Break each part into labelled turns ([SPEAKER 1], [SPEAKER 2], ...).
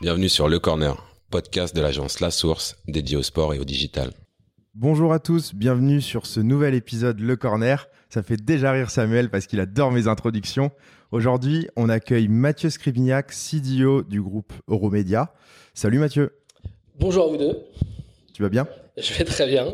[SPEAKER 1] Bienvenue sur Le Corner, podcast de l'agence La Source dédié au sport et au digital.
[SPEAKER 2] Bonjour à tous, bienvenue sur ce nouvel épisode Le Corner. Ça fait déjà rire Samuel parce qu'il adore mes introductions. Aujourd'hui, on accueille Mathieu Scrivignac, CDO du groupe Euromédia. Salut Mathieu.
[SPEAKER 3] Bonjour à vous deux.
[SPEAKER 2] Tu vas bien?
[SPEAKER 3] Je vais très bien,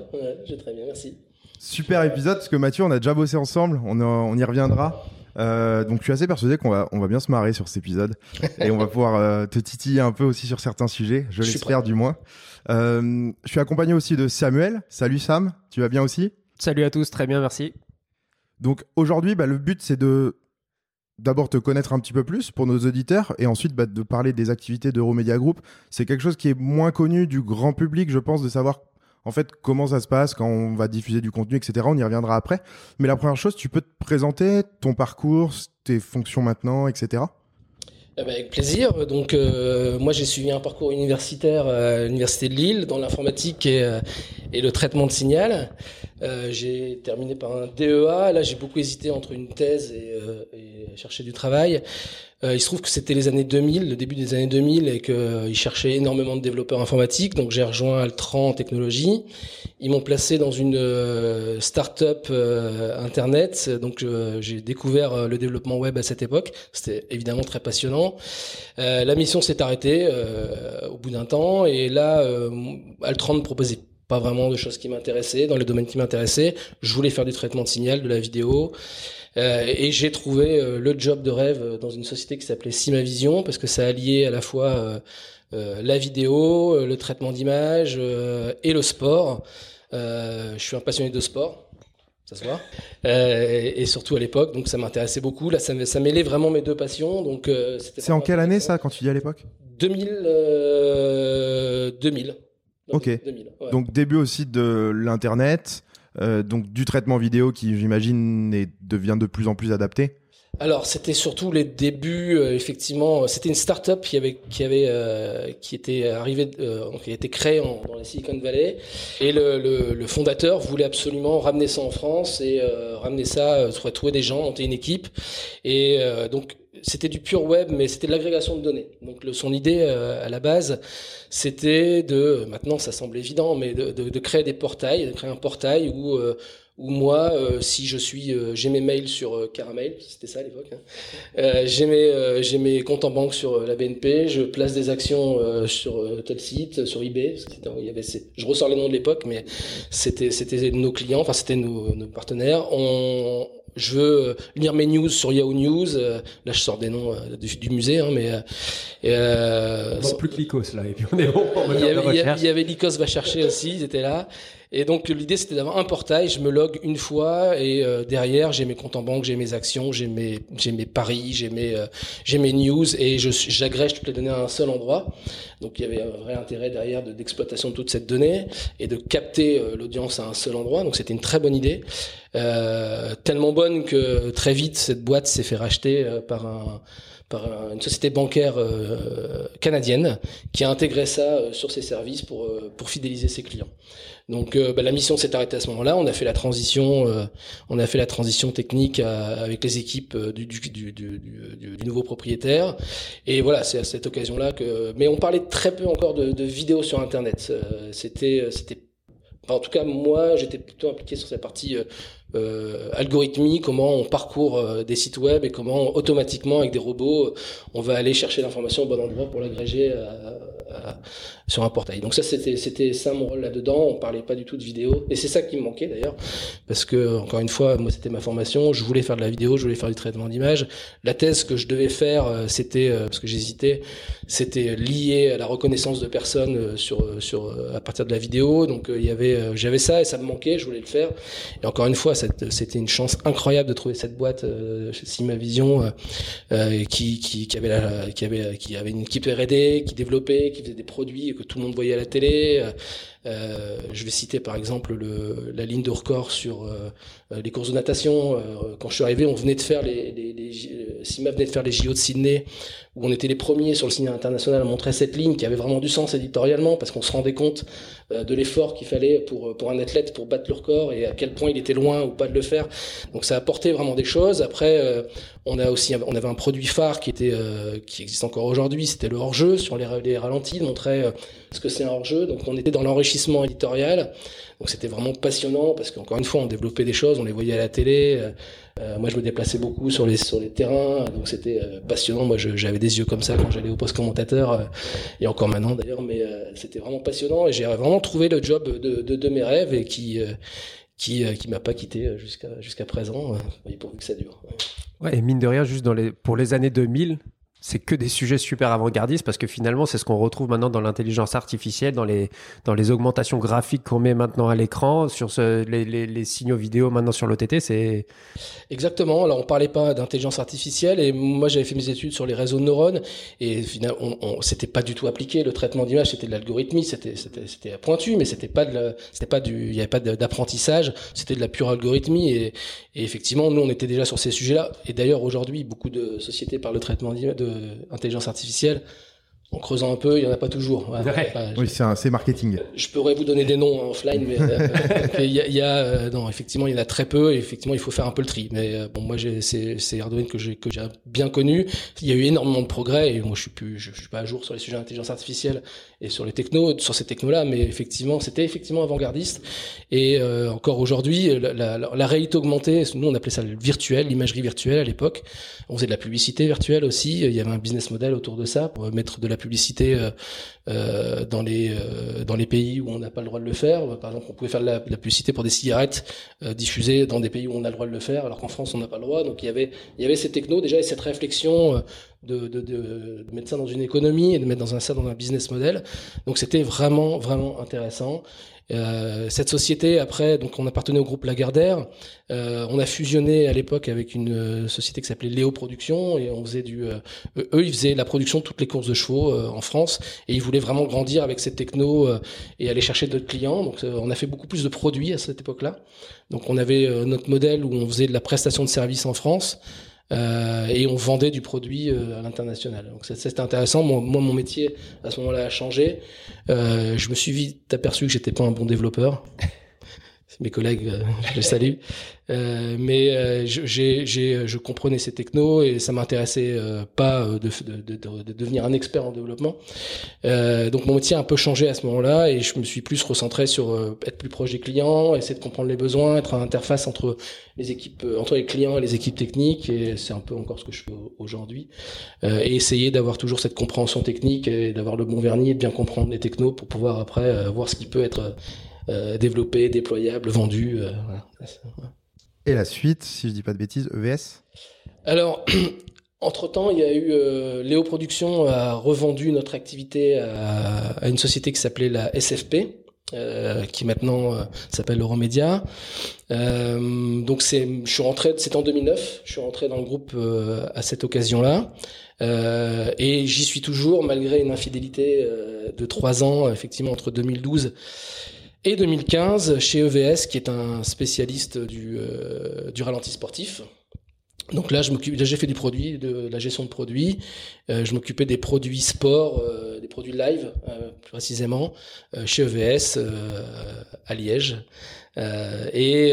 [SPEAKER 3] je vais très bien, merci.
[SPEAKER 2] Super épisode parce que Mathieu, on a déjà bossé ensemble, on, on y reviendra. Euh, donc je suis assez persuadé qu'on va, on va bien se marrer sur cet épisode et on va pouvoir euh, te titiller un peu aussi sur certains sujets, je, l'espère du moins. Euh, je suis accompagné aussi de Samuel. Salut Sam, tu vas bien aussi?
[SPEAKER 4] Salut à tous, très bien, merci.
[SPEAKER 2] Donc aujourd'hui, bah, le but c'est de d'abord te connaître un petit peu plus pour nos auditeurs et ensuite bah, de parler des activités d'Euromedia Group. C'est quelque chose qui est moins connu du grand public, je pense, de savoir en fait, comment ça se passe quand on va diffuser du contenu, etc. On y reviendra après. Mais la première chose, tu peux te présenter ton parcours, tes fonctions maintenant, etc.
[SPEAKER 3] Eh ben, avec plaisir. Donc, euh, moi, j'ai suivi un parcours universitaire à l'université de Lille dans l'informatique et, euh, le traitement de signal. Euh, j'ai terminé par un DEA. Là, j'ai beaucoup hésité entre une thèse euh, et chercher du travail. Euh, il se trouve que c'était les années 2000, le début des années 2000, et qu'ils euh, cherchaient énormément de développeurs informatiques. Donc j'ai rejoint Altran Technologies. Ils m'ont placé dans une euh, start-up internet. Donc j'ai découvert le développement web à cette époque. C'était évidemment très passionnant. la mission s'est arrêtée au bout d'un temps, et là Altran ne proposait pas vraiment de choses qui m'intéressaient, dans les domaines qui m'intéressaient. Je voulais faire du traitement de signal, de la vidéo. Euh, et j'ai trouvé euh, le job de rêve euh, dans une société qui s'appelait Simavision parce que ça alliait à la fois la vidéo, le traitement d'image et le sport. je suis un passionné de sport ça se voit. Euh, et surtout à l'époque, donc ça m'intéressait beaucoup. Là, ça, ça, mêlait vraiment mes deux passions. Donc,
[SPEAKER 2] c'est en quelle année ça, quand tu dis à l'époque?
[SPEAKER 3] 2000. Euh, 2000.
[SPEAKER 2] ok. 2000, ouais. Donc début aussi de l'internet. Euh, donc du traitement vidéo qui, j'imagine, devient de plus en plus adapté.
[SPEAKER 3] Alors c'était surtout les débuts euh, effectivement c'était une start-up qui avait qui avait euh, qui était arrivée euh, qui a été créée en, dans la Silicon Valley. Et le, le, le, fondateur voulait absolument ramener ça en France et ramener ça trouver des gens monter une équipe. Et donc c'était du pur web, mais c'était de l'agrégation de données. Donc son idée euh, à la base, c'était de, maintenant ça semble évident, mais de, créer des portails, de créer un portail où euh, où moi, euh, si je suis, j'ai mes mails sur Caramel, c'était ça à l'époque, hein. j'ai mes, j'ai mes comptes en banque sur la BNP, je place des actions sur tel site, sur eBay, il y avait, je ressors les noms de l'époque, mais c'était, c'était nos clients, enfin c'était nos, partenaires. Je veux lire mes news sur Yahoo News. là, je sors des noms du, du, musée, hein, mais
[SPEAKER 4] euh, plus que Lycos là. Et puis on est bon.
[SPEAKER 3] il, y avait, il y avait Lycos va chercher aussi, ils étaient là. Et donc l'idée c'était d'avoir un portail, je me log une fois et euh, derrière j'ai mes comptes en banque, j'ai mes actions, j'ai mes paris, j'ai mes euh, j'ai mes news et je j'agrège toutes les données à un seul endroit. Donc il y avait un vrai intérêt derrière de d'exploitation de toute cette donnée et de capter euh, l'audience à un seul endroit. Donc c'était une très bonne idée, tellement bonne que très vite cette boîte s'est fait racheter par un par une société bancaire euh, canadienne qui a intégré ça euh, sur ses services pour, euh, pour fidéliser ses clients. Donc bah, la mission s'est arrêtée à ce moment-là. On a fait la transition, on a fait la transition technique avec les équipes du, du, du, nouveau propriétaire. Et voilà, c'est à cette occasion-là que. Mais on parlait très peu encore de, de vidéos sur Internet. C'était, c'était. en tout cas, moi, j'étais plutôt impliqué sur cette partie euh, comment on parcourt euh, des sites web et comment automatiquement avec des robots on va aller chercher l'information au bon endroit pour l'agréger euh, sur un portail. Donc ça c'était c'était ça mon rôle là-dedans. On parlait pas du tout de vidéo et c'est ça qui me manquait d'ailleurs parce que encore une fois moi c'était ma formation. Je voulais faire de la vidéo, je voulais faire du traitement d'image. La thèse que je devais faire euh, c'était euh, parce que j'hésitais, c'était lié à la reconnaissance de personnes euh, sur sur à partir de la vidéo. Donc il y avait j'avais ça et ça me manquait. Je voulais le faire. Et encore une fois c'était une chance incroyable de trouver cette boîte Simavision qui, qui qui avait la, qui avait qui avait une équipe R&D qui développait qui des produits que tout le monde voyait à la télé. Euh, je vais citer par exemple le, la ligne de record sur euh, les courses de natation. quand je suis arrivé, on venait de faire les, les, les de faire les JO de Sydney, où on était les premiers sur le cinéma international à montrer cette ligne qui avait vraiment du sens éditorialement, parce qu'on se rendait compte de l'effort qu'il fallait pour pour un athlète pour battre le record et à quel point il était loin ou pas de le faire. Donc ça a apporté vraiment des choses. Après, on a aussi on avait un produit phare qui était qui existe encore aujourd'hui, c'était le hors-jeu sur les, les ralentis, montrer ce que c'est un hors-jeu. Donc on était dans l'enrichissement éditorial. Donc c'était vraiment passionnant parce qu'encore une fois, on développait des choses, on les voyait à la télé. Euh, moi, je me déplaçais beaucoup sur les sur les terrains, donc c'était euh, passionnant. Moi, j'avais des yeux comme ça quand j'allais au poste commentateur, euh, et encore maintenant d'ailleurs. Mais c'était vraiment passionnant et j'ai vraiment trouvé le job de, de, de mes rêves et qui qui qui m'a pas quitté jusqu'à jusqu'à présent. voyez pourvu que ça dure.
[SPEAKER 4] Ouais, et mine de rien, juste dans les pour les années 2000, c'est que des sujets super avant-gardistes parce que finalement c'est ce qu'on retrouve maintenant dans l'intelligence artificielle, dans les dans les augmentations graphiques qu'on met maintenant à l'écran, sur les, signaux vidéo maintenant sur l'OTT, c'est
[SPEAKER 3] exactement. Alors on parlait pas d'intelligence artificielle et moi j'avais fait mes études sur les réseaux de neurones et finalement on, on c'était pas du tout appliqué. Le traitement d'image c'était de l'algorithmie, c'était c'était pointu, mais c'était pas pas du il y avait pas d'apprentissage, c'était de la pure algorithmie et, effectivement nous on était déjà sur ces sujets-là et d'ailleurs aujourd'hui beaucoup de sociétés parlent de traitement de intelligence artificielle, en creusant un peu, il n'y en a pas toujours.
[SPEAKER 2] oui, c'est marketing.
[SPEAKER 3] Je pourrais vous donner des noms offline, mais euh, il y a, euh, non, effectivement, il y en a très peu, et effectivement, il faut faire un peu le tri. Mais euh, bon, moi, c'est, Arduino que j'ai, bien connu. Il y a eu énormément de progrès, et moi, je suis plus, je, suis pas à jour sur les sujets d'intelligence artificielle et sur les technos, sur ces technos-là, mais effectivement, c'était effectivement avant-gardiste. Et encore aujourd'hui, la, la, la, réalité augmentée, nous, on appelait ça le virtuel, l'imagerie virtuelle à l'époque. On faisait de la publicité virtuelle aussi. Il y avait un business model autour de ça pour mettre de la publicité euh, euh, dans les euh, dans les pays où on n'a pas le droit de le faire. Par exemple, on pouvait faire de la, publicité pour des cigarettes diffusées dans des pays où on a le droit de le faire, alors qu'en France on n'a pas le droit. Donc il y avait il y avait ces technos déjà et cette réflexion de, mettre ça dans une économie et de mettre dans un, ça dans un business model. Donc c'était vraiment, vraiment intéressant. Euh, cette société, après, donc on appartenait au groupe Lagardère. Euh, on a fusionné à l'époque avec une euh, société qui s'appelait Léo Production et on faisait du. Euh, eux, ils faisaient la production de toutes les courses de chevaux euh, en France et ils voulaient vraiment grandir avec cette techno et aller chercher d'autres clients. Donc on a fait beaucoup plus de produits à cette époque-là. Donc on avait notre modèle où on faisait de la prestation de services en France. Euh, et on vendait du produit euh, à l'international. Donc c'était intéressant. Moi, mon métier à ce moment-là a changé. Euh, je me suis vite aperçu que j'étais pas un bon développeur. Mes collègues, euh, je les salue. Euh, mais euh, je comprenais ces technos et ça m'intéressait pas de, de, de, de, devenir un expert en développement. donc mon métier a un peu changé à ce moment-là et je me suis plus recentré sur être plus proche des clients, essayer de comprendre les besoins, être en interface entre les équipes, entre les clients et les équipes techniques. Et c'est un peu encore ce que je fais aujourd'hui. et essayer d'avoir toujours cette compréhension technique et d'avoir le bon vernis et de bien comprendre les technos pour pouvoir après voir ce qui peut être euh, développé, déployable, vendu. Euh,
[SPEAKER 2] Et la suite, si je dis pas de bêtises, EVS
[SPEAKER 3] Alors, entre-temps, il y a eu... Euh, Léo Production a revendu notre activité à, une société qui s'appelait la SFP. qui maintenant s'appelle Euromédia. donc c'est, je suis rentré, c'est en 2009, je suis rentré dans le groupe à cette occasion-là, et j'y suis toujours malgré une infidélité de trois ans, effectivement entre 2012 et 2015 chez EVS, qui est un spécialiste du, euh, du ralenti sportif. Donc là, j'ai fait du produit, de, la gestion de produits. Euh, je m'occupais des produits sport, euh, des produits live, plus précisément, chez EVS à Liège. et,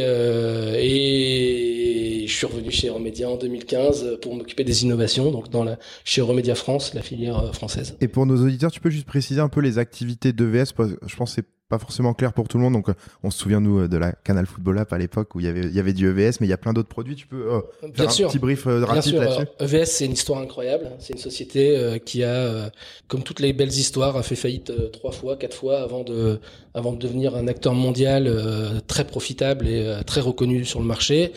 [SPEAKER 3] et je suis revenu chez Remedia en 2015 pour m'occuper des innovations, donc dans la, chez Remedia France, la filière française.
[SPEAKER 2] Et pour nos auditeurs, tu peux juste préciser un peu les activités d'EVS Je pense que pas forcément clair pour tout le monde. Donc, euh, on se souvient, nous, euh, de la Canal Football App à l'époque où il y avait, il y avait du EVS, mais il y a plein d'autres produits. Tu peux euh, faire un petit brief rapide là-dessus
[SPEAKER 3] EVS, e c'est une histoire incroyable. C'est une société qui a, comme toutes les belles histoires, a fait faillite trois fois, quatre fois avant de, avant de devenir un acteur mondial très profitable et très reconnu sur le marché.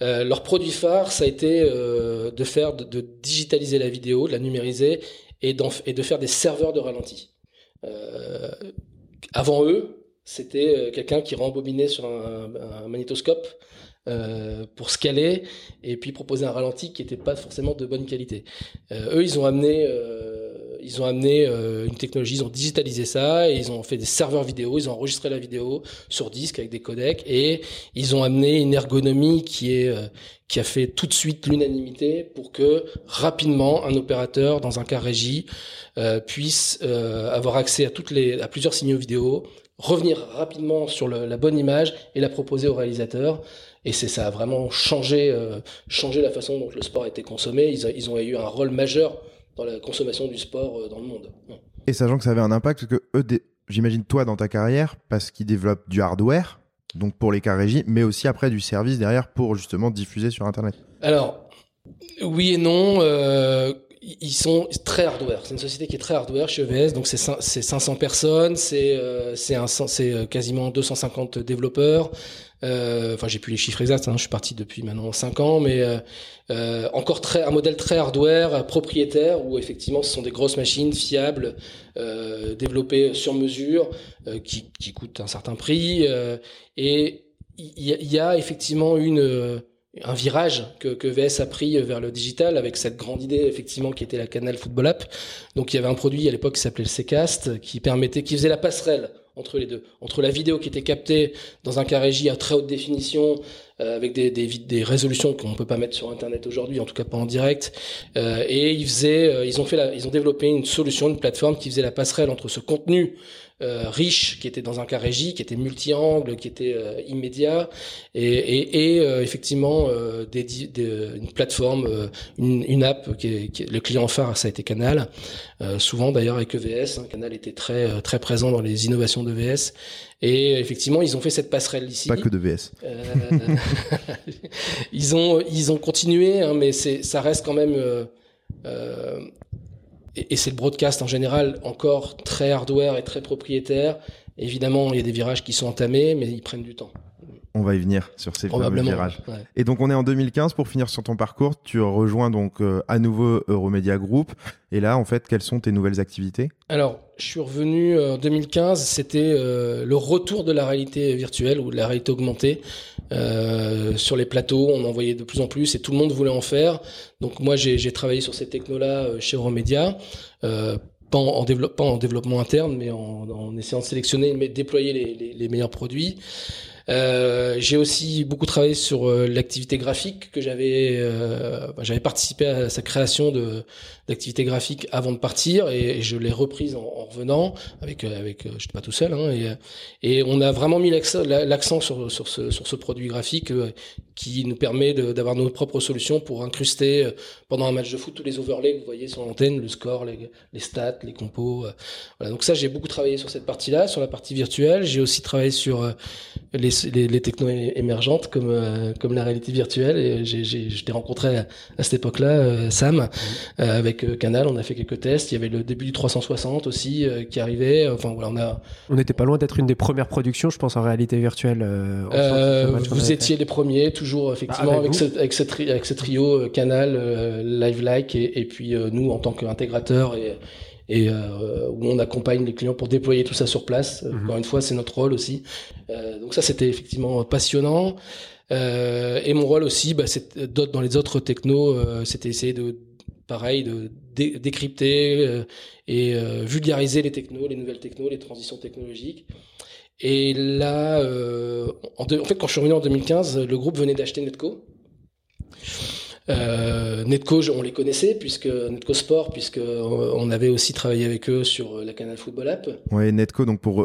[SPEAKER 3] leur produit phare, ça a été de faire, de, de, digitaliser la vidéo, de la numériser et, et de faire des serveurs de ralenti. Euh, avant eux, c'était euh, quelqu'un qui rembobinait sur un, magnétoscope euh, pour scaler et puis proposer un ralenti qui n'était pas forcément de bonne qualité. Euh, eux, ils ont amené, ils ont amené une technologie, ils ont digitalisé ça, ils ont fait des serveurs vidéo, ils ont enregistré la vidéo sur disque avec des codecs, et ils ont amené une ergonomie qui est qui a fait tout de suite l'unanimité pour que rapidement un opérateur dans un cas régie puisse avoir accès à toutes les à plusieurs signaux vidéo, revenir rapidement sur la bonne image et la proposer au réalisateur. Et c'est ça a vraiment changé, euh, changé la façon dont le sport été consommé. Ils, ont eu un rôle majeur dans la consommation du sport euh, dans le monde.
[SPEAKER 2] Et sachant que ça avait un impact, parce que eux, j'imagine toi dans ta carrière, parce qu'ils développent du hardware, donc pour les cas régie, mais aussi après du service derrière pour justement diffuser sur Internet.
[SPEAKER 3] Alors, oui et non. Euh, ils sont très hardware. C'est une société qui est très hardware chez EVS, donc c'est 500 personnes, c'est euh, c'est euh, quasiment 250 développeurs. Euh, enfin, j'ai plus les chiffres exacts. Hein, je suis parti depuis maintenant 5 ans, mais euh, encore très un modèle très hardware propriétaire où effectivement ce sont des grosses machines fiables, développées sur mesure, qui, qui coûtent un certain prix. et il y, y, a effectivement une un virage que, que, VS a pris vers le digital avec cette grande idée effectivement qui était la Canal Football App. Donc il y avait un produit à l'époque qui s'appelait le Ccast qui permettait, qui faisait la passerelle entre les deux, entre la vidéo qui était captée dans un cas régie à très haute définition euh, avec des, des, des résolutions qu'on peut pas mettre sur internet aujourd'hui, en tout cas pas en direct, euh, et ils faisaient, euh, ils ont fait, la, ils ont développé une solution, une plateforme qui faisait la passerelle entre ce contenu euh, riche, qui était dans un cas régie, qui était multi-angle, qui était euh, immédiat, et, et, et euh, effectivement des, des, une plateforme, une, une, app qui, qui le client phare, ça a été Canal. souvent d'ailleurs avec EVS, hein, Canal était très très présent dans les innovations d'EVS. Et effectivement, ils ont fait cette passerelle ici.
[SPEAKER 2] Pas que de VS.
[SPEAKER 3] ils ont ils ont continué, hein, mais c'est ça reste quand même. Et, c'est le broadcast en général encore très hardware et très propriétaire. Évidemment, il y a des virages qui sont entamés, mais ils prennent du temps.
[SPEAKER 2] On va y venir sur ces fameux virages. Et donc on est en 2015 pour finir sur ton parcours. Tu rejoins donc euh, à nouveau Euromedia Group. Et là, en fait, quelles sont tes nouvelles activités?
[SPEAKER 3] Alors, je suis revenu euh, en 2015. C'était euh, le retour de la réalité virtuelle ou de la réalité augmentée sur les plateaux. On en voyait de plus en plus et tout le monde voulait en faire. Donc moi, j'ai travaillé sur ces technos-là chez Euromedia. pas en, développement, en développement interne, mais en, essayant de sélectionner et de déployer les, les meilleurs produits. Euh, j'ai aussi beaucoup travaillé sur euh, l'activité graphique que j'avais euh, bah, j'avais participé à sa création de d'activité graphique avant de partir et, je l'ai reprise en, en, revenant avec avec je n'étais pas tout seul hein, et et on a vraiment mis l'accent sur sur ce sur ce produit graphique qui nous permet d'avoir nos propres solutions pour incruster euh, pendant un match de foot tous les overlays que vous voyez sur l'antenne, le score, les, les, stats, les compos. Euh. Voilà. Donc ça, j'ai beaucoup travaillé sur cette partie-là, sur la partie virtuelle. J'ai aussi travaillé sur euh, les, les, les technos émergentes comme comme la réalité virtuelle. Et j'ai, je t'ai rencontré à, cette époque-là, Sam, mmh. avec Canal. On a fait quelques tests. Il y avait le début du 360 aussi qui arrivait. Enfin voilà, on a.
[SPEAKER 4] On n'était pas loin d'être une des premières productions, je pense, en réalité virtuelle.
[SPEAKER 3] vous étiez les premiers, toujours effectivement avec, ce, avec, ce trio euh, Canal, euh, Live Like et, puis euh, nous en tant qu'intégrateur et, et où on accompagne les clients pour déployer tout ça sur place. Mhm. Encore une fois, c'est notre rôle aussi. donc ça, c'était effectivement passionnant. et mon rôle aussi, bah, dans les autres technos, c'était essayer de pareil de décrypter et vulgariser les technos, les nouvelles technos, les transitions technologiques. Et là, euh, en, fait, quand je suis revenu en 2015, le groupe venait d'acheter Netco. Euh, Netco, on les connaissait puisque Netco Sport, puisque on avait aussi travaillé avec eux sur la Canal Football App.
[SPEAKER 2] Oui, Netco, donc pour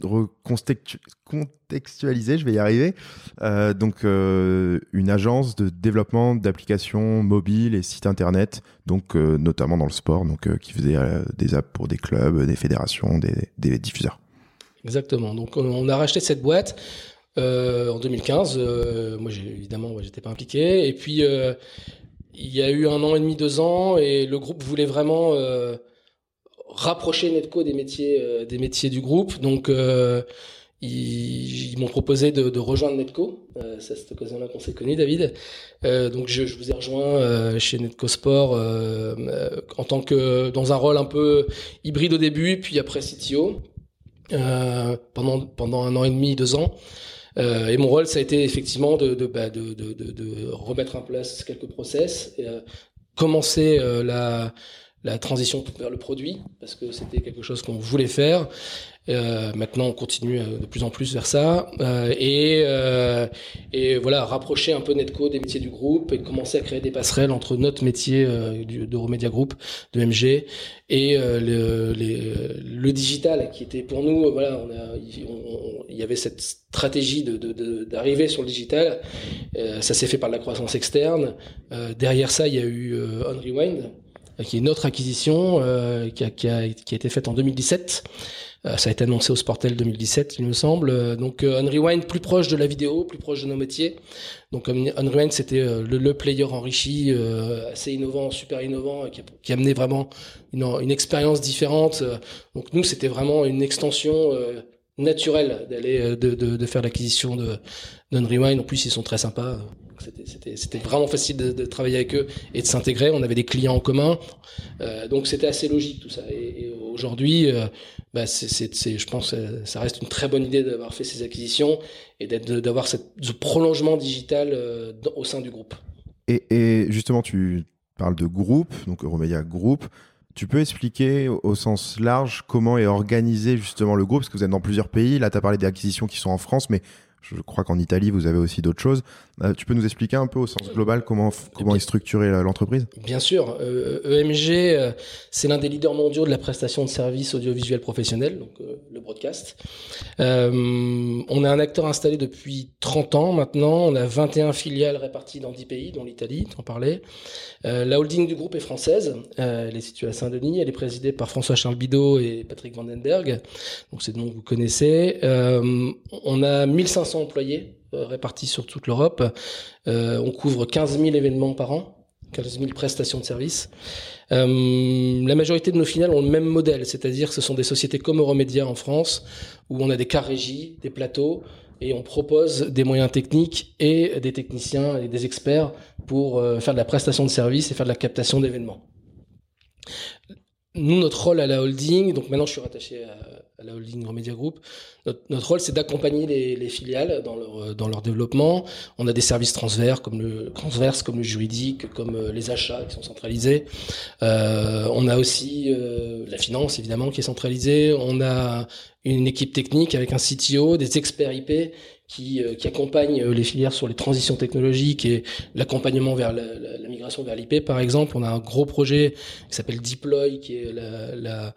[SPEAKER 2] recontextualiser, je vais y arriver. Euh, donc euh, une agence de développement d'applications mobiles et sites internet, donc euh, notamment dans le sport, donc qui faisait des apps pour des clubs, des fédérations, des diffuseurs.
[SPEAKER 3] Exactement. Donc on a racheté cette boîte euh, en 2015. Euh, moi, évidemment, j'étais pas impliqué. Et puis euh, il y a eu un an et demi, deux ans, et le groupe voulait vraiment euh, rapprocher Netco des métiers, des métiers du groupe. Donc ils, m'ont proposé de, rejoindre Netco. c'est à cette occasion-là qu'on s'est connus, David. donc je, je, vous ai rejoint chez Netco Sport en tant que dans un rôle un peu hybride au début, puis après CTO. Euh, pendant pendant un an et demi, deux ans. Euh, et mon rôle, ça a été effectivement de de, bah, de, remettre en place quelques process, euh, commencer la la transition vers le produit, parce que c'était quelque chose qu'on voulait faire. Euh, maintenant, on continue euh, de plus en plus vers ça euh, et, voilà rapprocher un peu Netco des métiers du groupe et commencer à créer des passerelles entre notre métier d'Euromedia Group, de MG et le, digital qui était pour nous voilà il y avait cette stratégie d'arriver sur le digital. ça s'est fait par la croissance externe. derrière ça, il y a eu On Rewind qui est une autre acquisition qui a été faite en 2017. Euh, ça a été annoncé au Sportel 2017, il me semble. Euh, donc euh, Unrewind plus proche de la vidéo, plus proche de nos métiers. Donc Unrewind c'était le, le, player enrichi, assez innovant, super innovant, qui, qui amenait vraiment une, une expérience différente. Donc nous c'était vraiment une extension naturelle d'aller de, de, de, faire l'acquisition de d'Unrewind. En plus ils sont très sympas. C'était vraiment facile de, travailler avec eux et de s'intégrer. On avait des clients en commun, euh, donc c'était assez logique tout ça. Et, aujourd'hui, euh, bah je pense, que ça reste une très bonne idée d'avoir fait ces acquisitions et d'avoir ce prolongement digital euh, au sein du groupe.
[SPEAKER 2] Et, justement, tu parles de groupe, donc Euromedia Group. Tu peux expliquer au sens large comment est organisé justement le groupe? Parce que vous êtes dans plusieurs pays. Là, tu as parlé des acquisitions qui sont en France, mais je crois qu'en Italie, vous avez aussi d'autres choses. Euh, tu peux nous expliquer un peu au sens global comment, comment est structurée l'entreprise?
[SPEAKER 3] Bien sûr. Euh, EMG, euh, c'est l'un des leaders mondiaux de la prestation de services audiovisuels professionnels, donc euh, le broadcast. Euh, on est un acteur installé depuis 30 ans maintenant. On a 21 filiales réparties dans 10 pays, dont l'Italie, tu en parlais. la holding du groupe est française. elle est située à Saint-Denis. Elle est présidée par François-Charles Bidot et Patrick Vandenberg. Donc c'est le nom que vous connaissez. on a 1500 employés euh, répartis sur toute l'Europe. Euh, on couvre 15 000 événements par an. 15 000 prestations de services. Euh, la majorité de nos finales ont le même modèle, c'est-à-dire que ce sont des sociétés comme Euromédia en France, où on a des cas régies, des plateaux, et on propose des moyens techniques et des techniciens et des experts pour euh, faire de la prestation de services et faire de la captation d'événements. Nous, notre rôle à la holding, donc maintenant je suis rattaché à, à la holding Media Group, notre, rôle c'est d'accompagner les, les, filiales dans leur, dans leur développement. On a des services transverses comme le, juridique, comme euh, les achats qui sont centralisés. Euh, on a aussi euh, la finance évidemment qui est centralisée. On a une équipe technique avec un CTO, des experts IP qui, euh, qui accompagne euh, les filières sur les transitions technologiques et l'accompagnement vers la, migration vers l'IP, par exemple. On a un gros projet qui s'appelle Deploy, qui est la, la,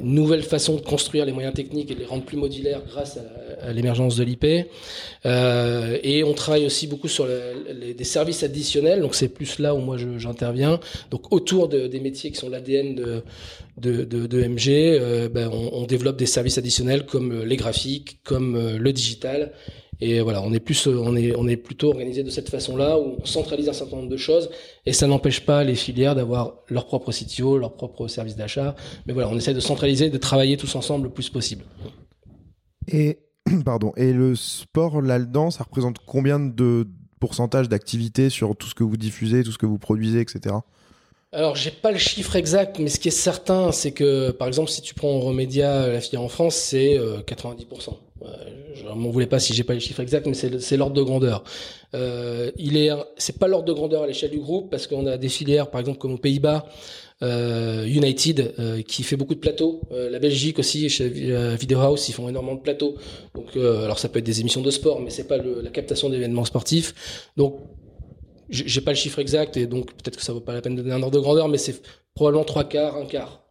[SPEAKER 3] nouvelle façon de construire les moyens techniques et de les rendre plus modulaires grâce à, l'émergence de l'IP. Euh, et on travaille aussi beaucoup sur des services additionnels, donc c'est plus là où moi j'interviens. Donc autour de, des métiers qui sont l'ADN de, MG, euh, ben on, développe des services additionnels comme les graphiques, comme le digital et voilà, on est plus, on est, on est plutôt organisé de cette façon-là où on centralise un certain nombre de choses et ça n'empêche pas les filières d'avoir leur propre CTO, leur propre service d'achat. Mais voilà, on essaie de centraliser, de travailler tous ensemble le plus possible.
[SPEAKER 2] Et pardon, et le sport là-dedans, ça représente combien de pourcentage d'activité sur tout ce que vous diffusez, tout ce que vous produisez, etc.
[SPEAKER 3] Alors, j'ai pas le chiffre exact, mais ce qui est certain, c'est que, par exemple, si tu prends Remedia, la filière en France, c'est euh, 90%. je m'en voulais pas si j'ai pas le chiffre exact, mais c'est l'ordre de grandeur. Euh, il est, c'est pas l'ordre de grandeur à l'échelle du groupe, parce qu'on a des filières, par exemple, comme aux Pays-Bas, euh, United, euh, qui fait beaucoup de plateaux. Euh, la Belgique aussi, chez Video House, ils font énormément de plateaux. Donc, alors ça peut être des émissions de sport, mais c'est pas la captation d'événements sportifs. Donc, j'ai pas le chiffre exact et donc peut-être que ça vaut pas la peine de donner un ordre de grandeur, mais c'est probablement trois quarts, un quart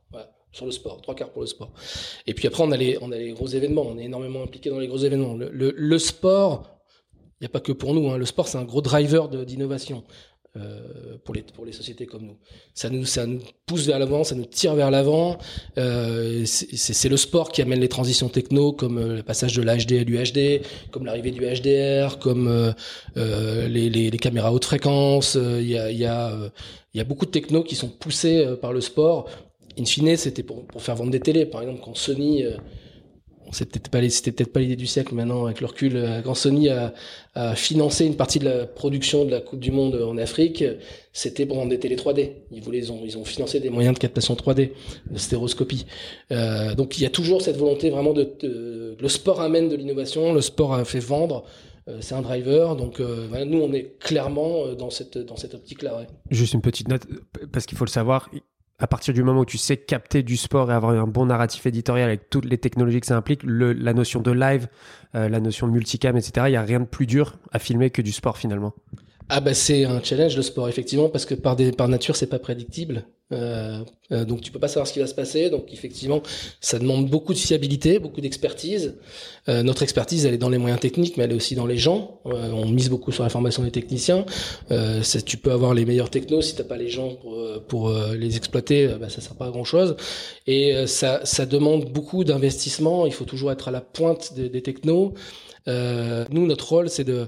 [SPEAKER 3] sur le sport, trois quarts pour le sport. Et puis après, on a les, on gros événements, on est énormément impliqué dans les gros événements. Le sport, il n'y a pas que pour nous, hein, le sport c'est un gros driver d'innovation. Euh, pour les pour les sociétés comme nous. Ça nous ça nous pousse vers l'avant, ça nous tire vers l'avant. Euh, c'est le sport qui amène les transitions techno, comme euh, le passage de l'HD à l'UHD, comme l'arrivée du HDR, comme euh, les, les, les, caméras haute fréquence. Il y a y a y a beaucoup de techno qui sont poussés par le sport. In fine, c'était pour pour faire vendre des télés. Par exemple, quand Sony c'était peut-être pas l'idée du siècle maintenant avec le recul quand Sony a, financé une partie de la production de la Coupe du monde en Afrique c'était pour des télé 3D ils ont financé des moyens de captation 3D de stéroscopie euh, donc il y a toujours cette volonté vraiment de, le sport amène de l'innovation le sport a fait vendre euh, c'est un driver, donc euh, nous on est clairement euh, dans cette optique-là.
[SPEAKER 4] Juste une petite note parce qu'il faut le savoir, à partir du moment où tu sais capter du sport et avoir un bon narratif éditorial avec toutes les technologies que ça implique, le, la notion de live, euh, la notion multicam, etc., il n'y a rien de plus dur à filmer que du sport finalement.
[SPEAKER 3] Ah bah c'est un challenge le sport effectivement parce que par des par nature c'est pas prédictible. Euh, euh, donc tu peux pas savoir ce qui va se passer. Donc effectivement ça demande beaucoup de fiabilité beaucoup d'expertise. Euh, notre expertise elle est dans les moyens techniques mais elle est aussi dans les gens. Euh, on mise beaucoup sur la formation des techniciens. Euh, tu peux avoir les meilleurs technos. Si t'as pas les gens pour, pour les exploiter bah, ça sert pas à grand chose et ça ça demande beaucoup d'investissement. Il faut toujours être à la pointe des, des technos. Nous notre rôle c'est de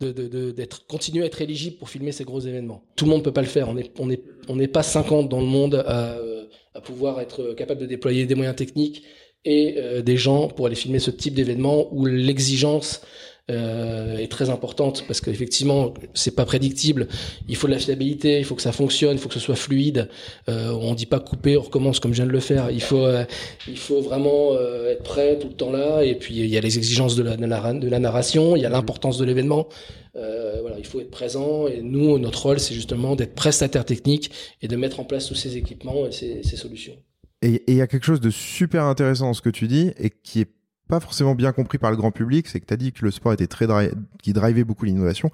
[SPEAKER 3] d'être continuer à être éligible pour filmer ces gros événements. Tout le monde peut pas le faire. On n'est on est, on pas 50 dans le monde à, à, pouvoir être capable de déployer des moyens techniques et euh, des gens pour aller filmer ce type d'événement où l'exigence euh, est très importante parce qu'effectivement c'est pas prédictible. Il faut de la fiabilité, il faut que ça fonctionne, il faut que ce soit fluide. Euh, on dit pas couper, on recommence comme je viens de le faire. Il faut euh, il faut vraiment euh, être prêt tout le temps là. Et puis il y a les exigences de la, de la, de la narration, il y a l'importance de l'événement. Voilà, il faut être présent. Et nous, notre rôle, c'est justement d'être prestataire technique et de mettre en place tous ces équipements et ces, ces solutions.
[SPEAKER 2] Et il y a quelque chose de super intéressant dans ce que tu dis et qui est pas forcément bien compris par le grand public, c'est que tu dit que le sport était très qui drivait beaucoup l'innovation.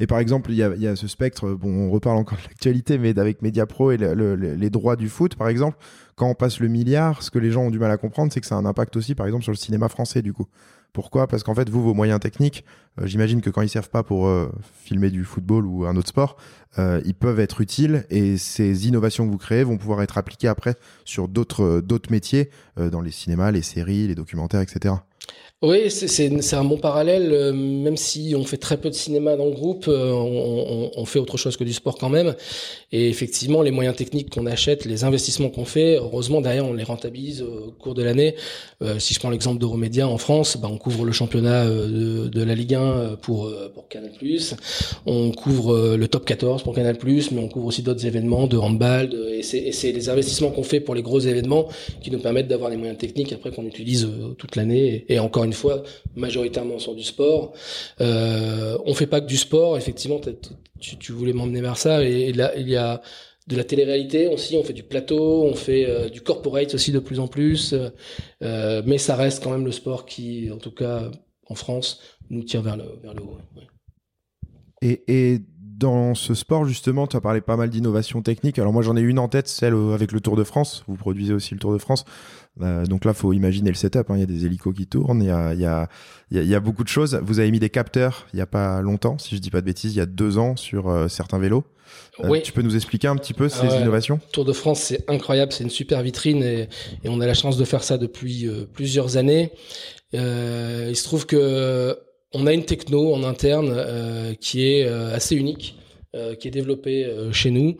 [SPEAKER 2] Et par exemple, il y a, ce spectre, bon, on reparle encore de l'actualité, mais avec Mediapro et le, le, les droits du foot, par exemple, quand on passe le milliard, ce que les gens ont du mal à comprendre, c'est que ça a un impact aussi, par exemple, sur le cinéma français, du coup. Pourquoi? Parce qu'en fait, vous, vos moyens techniques, euh, j'imagine que quand ils servent pas pour euh, filmer du football ou un autre sport, euh, ils peuvent être utiles et ces innovations que vous créez vont pouvoir être appliquées après sur d'autres d'autres métiers, dans les cinémas, les séries, les documentaires, etc.
[SPEAKER 3] Oui, c'est un bon parallèle, euh, même si on fait très peu de cinéma dans le groupe, euh, on, fait autre chose que du sport quand même. Et effectivement, les moyens techniques qu'on achète, les investissements qu'on fait, heureusement derrière on les rentabilise au cours de l'année. Euh, si je prends l'exemple d'Euromédia en France, bah, on couvre le championnat de, la Ligue 1 pour, pour Canal+, on couvre le top 14 pour Canal+, mais on couvre aussi d'autres événements de handball, et c'est les investissements qu'on fait pour les gros événements qui nous permettent d'avoir les moyens techniques après qu'on utilise toute l'année. Et, et encore une fois majoritairement sur du sport. Euh, on fait pas que du sport, effectivement, tu, voulais m'emmener vers ça, et, là, il y a de la télé-réalité aussi, on fait du plateau, on fait euh, du corporate aussi de plus en plus, euh, mais ça reste quand même le sport qui, en tout cas en France, nous tire vers le, haut.
[SPEAKER 2] Et, et dans ce sport, justement, tu as parlé pas mal d'innovations techniques. Alors moi, j'en ai une en tête, celle avec le Tour de France. Vous produisez aussi le Tour de France. Euh, donc là, faut imaginer le setup. Hein. Il y a des hélicos qui tournent, il y a, y, a, il y a beaucoup de choses. Vous avez mis des capteurs il y a pas longtemps, si je dis pas de bêtises, il y a deux ans sur euh, certains vélos. Euh, oui. Tu peux nous expliquer un petit peu ces
[SPEAKER 3] ouais.
[SPEAKER 2] innovations?
[SPEAKER 3] Tour de France, c'est incroyable, c'est une super vitrine et, et, on a la chance de faire ça depuis plusieurs années. Euh, il se trouve que on a une techno en interne qui est assez unique. Euh, qui est développée chez nous,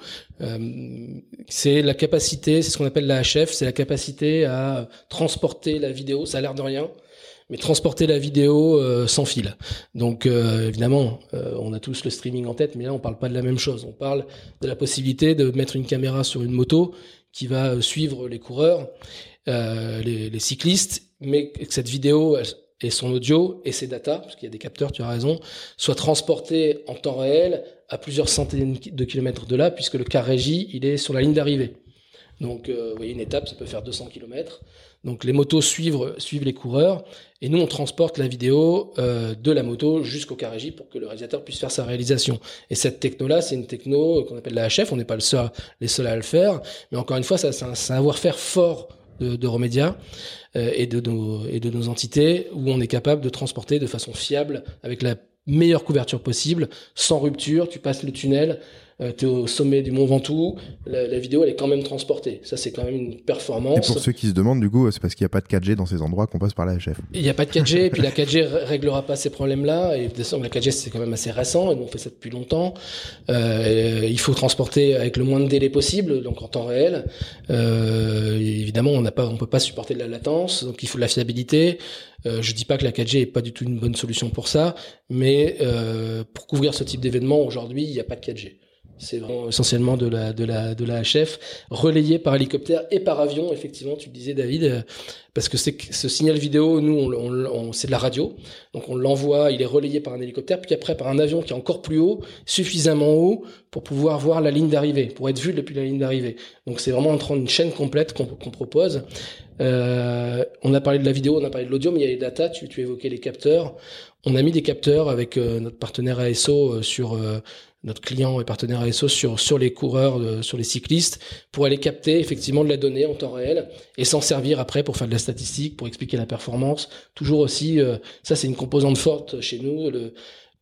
[SPEAKER 3] c'est la capacité, c'est ce qu'on appelle la HF, c'est la capacité à transporter la vidéo. Ça a l'air de rien, mais transporter la vidéo euh, sans fil. Donc euh, évidemment, euh, on a tous le streaming en tête, mais là on parle pas de la même chose. On parle de la possibilité de mettre une caméra sur une moto qui va suivre les coureurs, les, les, cyclistes, mais que cette vidéo et son audio et ses data, parce qu'il y a des capteurs, tu as raison, soient transportés en temps réel à plusieurs centaines de kilomètres de là, puisque le car il est sur la ligne d'arrivée. Donc, euh, vous voyez, une étape, ça peut faire 200 km. Donc, les motos suivent, suivent les coureurs, et nous, on transporte la vidéo euh, de la moto jusqu'au car régie pour que le réalisateur puisse faire sa réalisation. Et cette techno-là, c'est une techno qu'on appelle la HF. On n'est pas les seuls à le faire, mais encore une fois, ça, c'est un savoir-faire fort de, de euh, et de nos entités où on est capable de transporter de façon fiable avec la meilleure couverture possible, sans rupture, tu passes le tunnel, euh, tu es au sommet du Mont Ventoux, la, la, vidéo elle est quand même transportée. Ça c'est quand même une performance.
[SPEAKER 2] Et pour ceux qui se demandent du coup, c'est parce qu'il n'y a pas de 4G dans ces endroits qu'on passe par la HF.
[SPEAKER 3] Il n'y a pas de 4G, et puis la 4G réglera pas ces problèmes-là. Et la 4G c'est quand même assez récent, et nous on fait ça depuis longtemps. Euh, il faut transporter avec le moins de délai possible, donc en temps réel. Euh, évidemment, on n'a pas, on peut pas supporter de la latence, donc il faut de la fiabilité. Euh, je dis pas que la 4G est pas du tout une bonne solution pour ça, mais euh, pour couvrir ce type d'événement aujourd'hui, il n'y a pas de 4G. C'est vraiment essentiellement de la, de, la, de HF, relayé par hélicoptère et par avion, effectivement, tu le disais David, parce que ce signal vidéo, nous, c'est de la radio, donc on l'envoie, il est relayé par un hélicoptère, puis après par un avion qui est encore plus haut, suffisamment haut pour pouvoir voir la ligne d'arrivée, pour être vu depuis la ligne d'arrivée. Donc c'est vraiment une chaîne complète qu'on propose. Euh, on a parlé de la vidéo, on a parlé de l'audio, mais il y a les data, tu, évoquais les capteurs. On a mis des capteurs avec euh, notre partenaire ASO sur notre client et partenaire ASO sur, sur les coureurs, euh, sur les cyclistes, pour aller capter effectivement de la donnée en temps réel et s'en servir après pour faire de la statistique, pour expliquer la performance. Toujours aussi, euh, ça c'est une composante forte chez nous, de,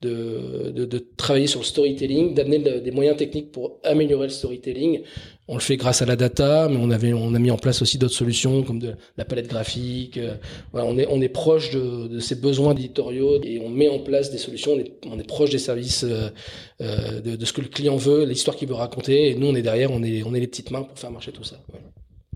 [SPEAKER 3] de, travailler sur le storytelling, d'amener des moyens techniques pour améliorer le storytelling. On le fait grâce à la data, mais on avait, on a mis en place aussi d'autres solutions comme de la palette graphique. Euh, voilà, on est, on est proche de, ces besoins éditoriaux et on met en place des solutions. On est, on est proche des services, euh, de, de, ce que le client veut, l'histoire qu'il veut raconter. Et nous, on est derrière, on est, on est les petites mains pour faire marcher tout ça.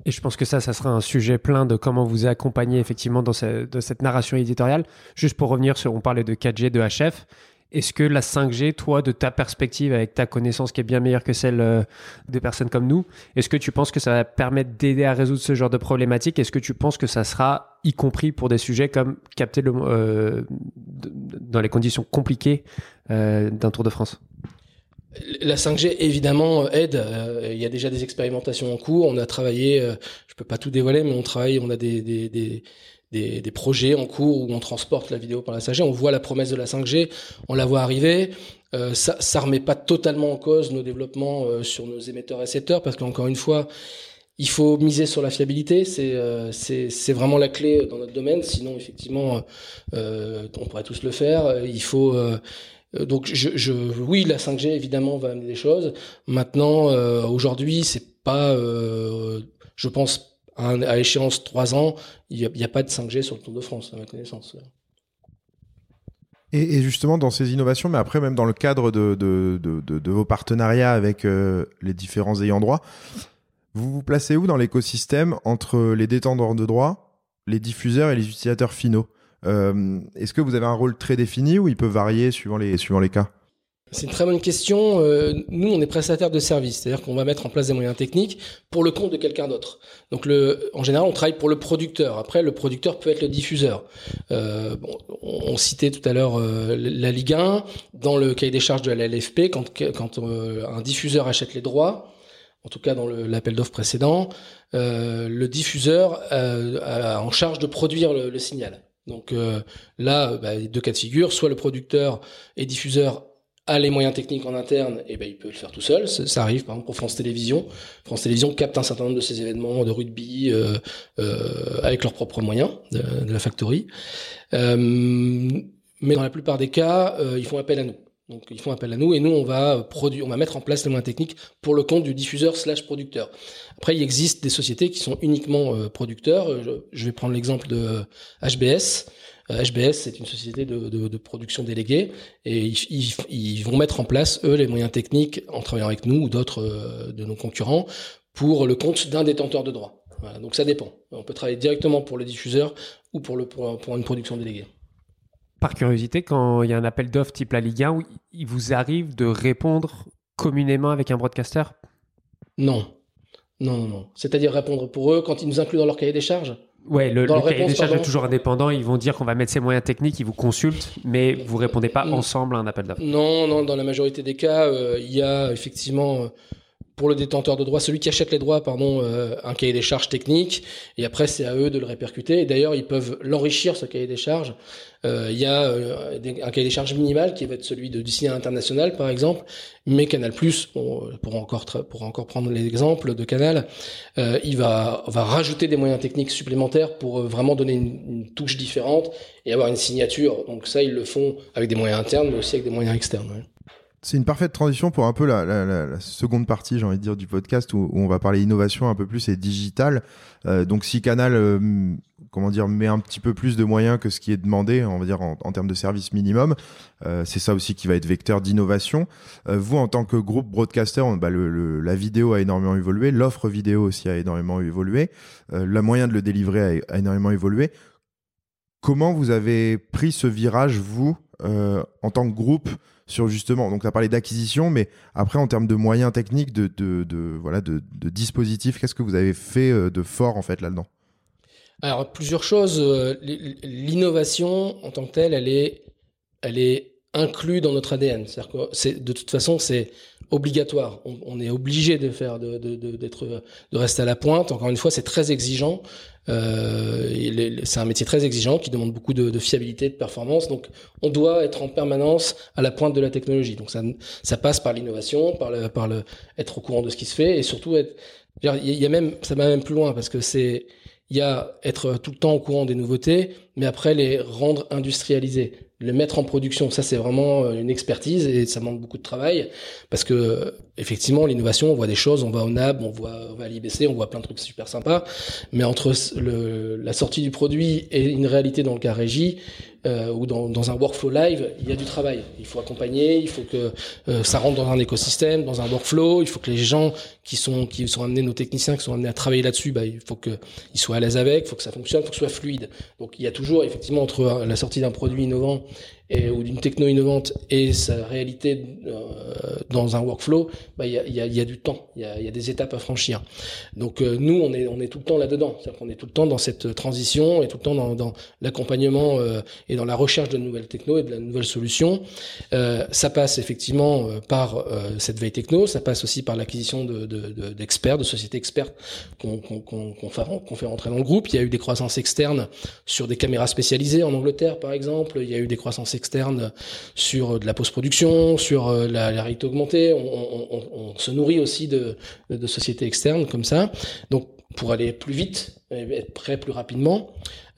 [SPEAKER 4] Et je pense que ça, ça sera un sujet plein de comment vous accompagner effectivement dans, cette narration éditoriale. Juste pour revenir sur, on parlait de 4G, de HF. Est-ce que la 5G, toi, de ta perspective, avec ta connaissance qui est bien meilleure que celle euh, des personnes comme nous, est-ce que tu penses que ça va permettre d'aider à résoudre ce genre de problématiques Est-ce que tu penses que ça sera y compris pour des sujets comme capter le, euh, dans les conditions compliquées euh, d'un Tour de France?
[SPEAKER 3] La 5G évidemment aide. Il y a déjà des expérimentations en cours. On a travaillé, je peux pas tout dévoiler, mais on travaille, on a des, des, des des, projets en cours où on transporte la vidéo par la 5G. On voit la promesse de la 5G, on la voit arriver. Euh, ça, ça remet pas totalement en cause nos développements euh, sur nos émetteurs-récepteurs parce qu'encore une fois, il faut miser sur la fiabilité. C'est euh, c'est vraiment la clé dans notre domaine. Sinon, effectivement, euh, on pourrait tous le faire. Il faut donc, je, oui, la 5G évidemment va amener des choses. Maintenant, aujourd'hui, c'est pas, je pense à, échéance 3 ans, il n'y a, pas de 5G sur le Tour de France, à ma connaissance.
[SPEAKER 2] Et, justement, dans ces innovations, mais après, même dans le cadre de, vos partenariats avec euh, les différents ayants droit, vous vous placez où dans l'écosystème entre les détendeurs de droit, les diffuseurs et les utilisateurs finaux? euh, Est-ce que vous avez un rôle très défini ou il peut varier suivant les, cas?
[SPEAKER 3] C'est une très bonne question. Euh, nous, on est prestataire de service, c'est-à-dire qu'on va mettre en place des moyens techniques pour le compte de quelqu'un d'autre. Donc, en général, on travaille pour le producteur. Après, le producteur peut être le diffuseur. Euh, on citait tout à l'heure euh, la Ligue 1. Dans le cahier des charges de la LFP, quand, euh, un diffuseur achète les droits, en tout cas dans l'appel d'offres précédent, le diffuseur a en charge de produire le signal. Donc là, bah, deux cas de figure, soit le producteur et diffuseur a les moyens techniques en interne, et ben il peut le faire tout seul. Ça, arrive par exemple pour France Télévisions. France Télévisions capte un certain nombre de ces événements de rugby euh, euh, avec leurs propres moyens de, la factory. Euh, mais dans la plupart des cas, euh, ils font appel à nous. Donc ils font appel à nous et nous on va produire, on va mettre en place les moyens techniques pour le compte du diffuseur slash producteur. Après il existe des sociétés qui sont uniquement euh, producteurs. Je, je, vais prendre l'exemple de HBS. HBS, c'est une société de, production déléguée et ils, vont mettre en place, eux, les moyens techniques en travaillant avec nous ou d'autres euh, de nos concurrents pour le compte d'un détenteur de droits. Donc ça dépend. On peut travailler directement pour le diffuseur ou pour une production déléguée.
[SPEAKER 4] Par curiosité, quand il y a un appel d'offres type la Ligue 1, il vous arrive de répondre communément avec un broadcaster?
[SPEAKER 3] Non. Non, non, non. C'est-à-dire répondre pour eux quand ils nous incluent dans leur cahier des charges?
[SPEAKER 4] Ouais, le, cahier des charges est toujours indépendant. Ils vont dire qu'on va mettre ces moyens techniques, ils vous consultent, mais vous répondez pas ensemble à un appel d'offres.
[SPEAKER 3] Non, non, dans la majorité des cas, euh, il y a effectivement euh, pour le détenteur de droits, celui qui achète les droits, pardon, euh, un cahier des charges technique, et après c'est à eux de le répercuter. Et d'ailleurs, ils peuvent l'enrichir ce cahier des charges. Euh, il y a euh, un cahier des charges minimal qui va être celui de, du international, par exemple, mais Canal Plus, pour encore encore prendre l'exemple de Canal, il va rajouter des moyens techniques supplémentaires pour vraiment donner une, touche différente et avoir une signature. Donc ça, ils le font avec des moyens internes, mais aussi avec des moyens externes.
[SPEAKER 2] C'est une parfaite transition pour un peu la, seconde partie, j'ai envie de dire, du podcast où, on va parler innovation un peu plus et digital. Euh, donc si Canal, euh, comment dire, met un petit peu plus de moyens que ce qui est demandé, on va dire en, termes de service minimum, euh, c'est ça aussi qui va être vecteur d'innovation. Vous, en tant que groupe broadcaster, bah, le, le, la vidéo a énormément évolué, l'offre vidéo aussi a énormément évolué, la moyen de le délivrer a, énormément évolué. Comment vous avez pris ce virage, vous, en tant que groupe sur justement, donc tu as parlé d'acquisition, mais après en termes de moyens techniques, de, dispositifs, qu'est-ce que vous avez fait euh, de fort en fait là-dedans?
[SPEAKER 3] Alors plusieurs choses. Euh, l'innovation en tant que telle, elle est, elle dans notre ADN. C'est, de toute façon, c'est obligatoire. On, est obligé de faire, de, de, de rester à la pointe. Encore une fois, c'est très exigeant. Euh, c'est un métier très exigeant qui demande beaucoup de, fiabilité, de performance. Donc, on doit être en permanence à la pointe de la technologie. Donc, ça, ça passe par l'innovation, par le, par le, être au courant de ce qui se fait et surtout être. Il y a même, ça va même plus loin parce que c'est, il y a être tout le temps au courant des nouveautés, mais après les rendre industrialisées le mettre en production. Ça, c'est vraiment euh, une expertise et ça manque beaucoup de travail parce que effectivement, l'innovation, on voit des choses, on va au NAB, on voit, on va à l'IBC, on voit plein de trucs super sympas, mais entre le, la sortie du produit et une réalité dans le cas régie, euh, ou dans, dans, un workflow live, il y a du travail. Il faut accompagner, il faut que euh, ça rentre dans un écosystème, dans un workflow. Il faut que les gens qui sont qui sont amenés, nos techniciens qui sont amenés à travailler là-dessus, bah, il faut qu'ils soient à l'aise avec, il faut que ça fonctionne, il faut que ce soit fluide. Donc il y a toujours effectivement entre la sortie d'un produit innovant et, ou d'une techno innovante et sa réalité euh, dans un workflow, bah, il y, a, y, a, y, a, du temps, il y a, des étapes à franchir. Donc euh, nous, on est, tout le temps là-dedans, c'est-à-dire qu'on est tout le temps dans cette transition et tout le temps dans, l'accompagnement euh, et dans la recherche de nouvelles techno et de la nouvelle solution. Ça passe effectivement par cette veille techno, ça passe aussi par l'acquisition de, d'experts, de, sociétés expertes qu'on fait rentrer dans le groupe. Il y a eu des croissances externes sur des caméras spécialisées en Angleterre, par exemple. Il y a eu des croissances externe sur euh, de la post-production, sur euh, la, la réalité augmentée. On, se nourrit aussi de, sociétés externes comme ça. Donc pour aller plus vite, être prêt plus rapidement.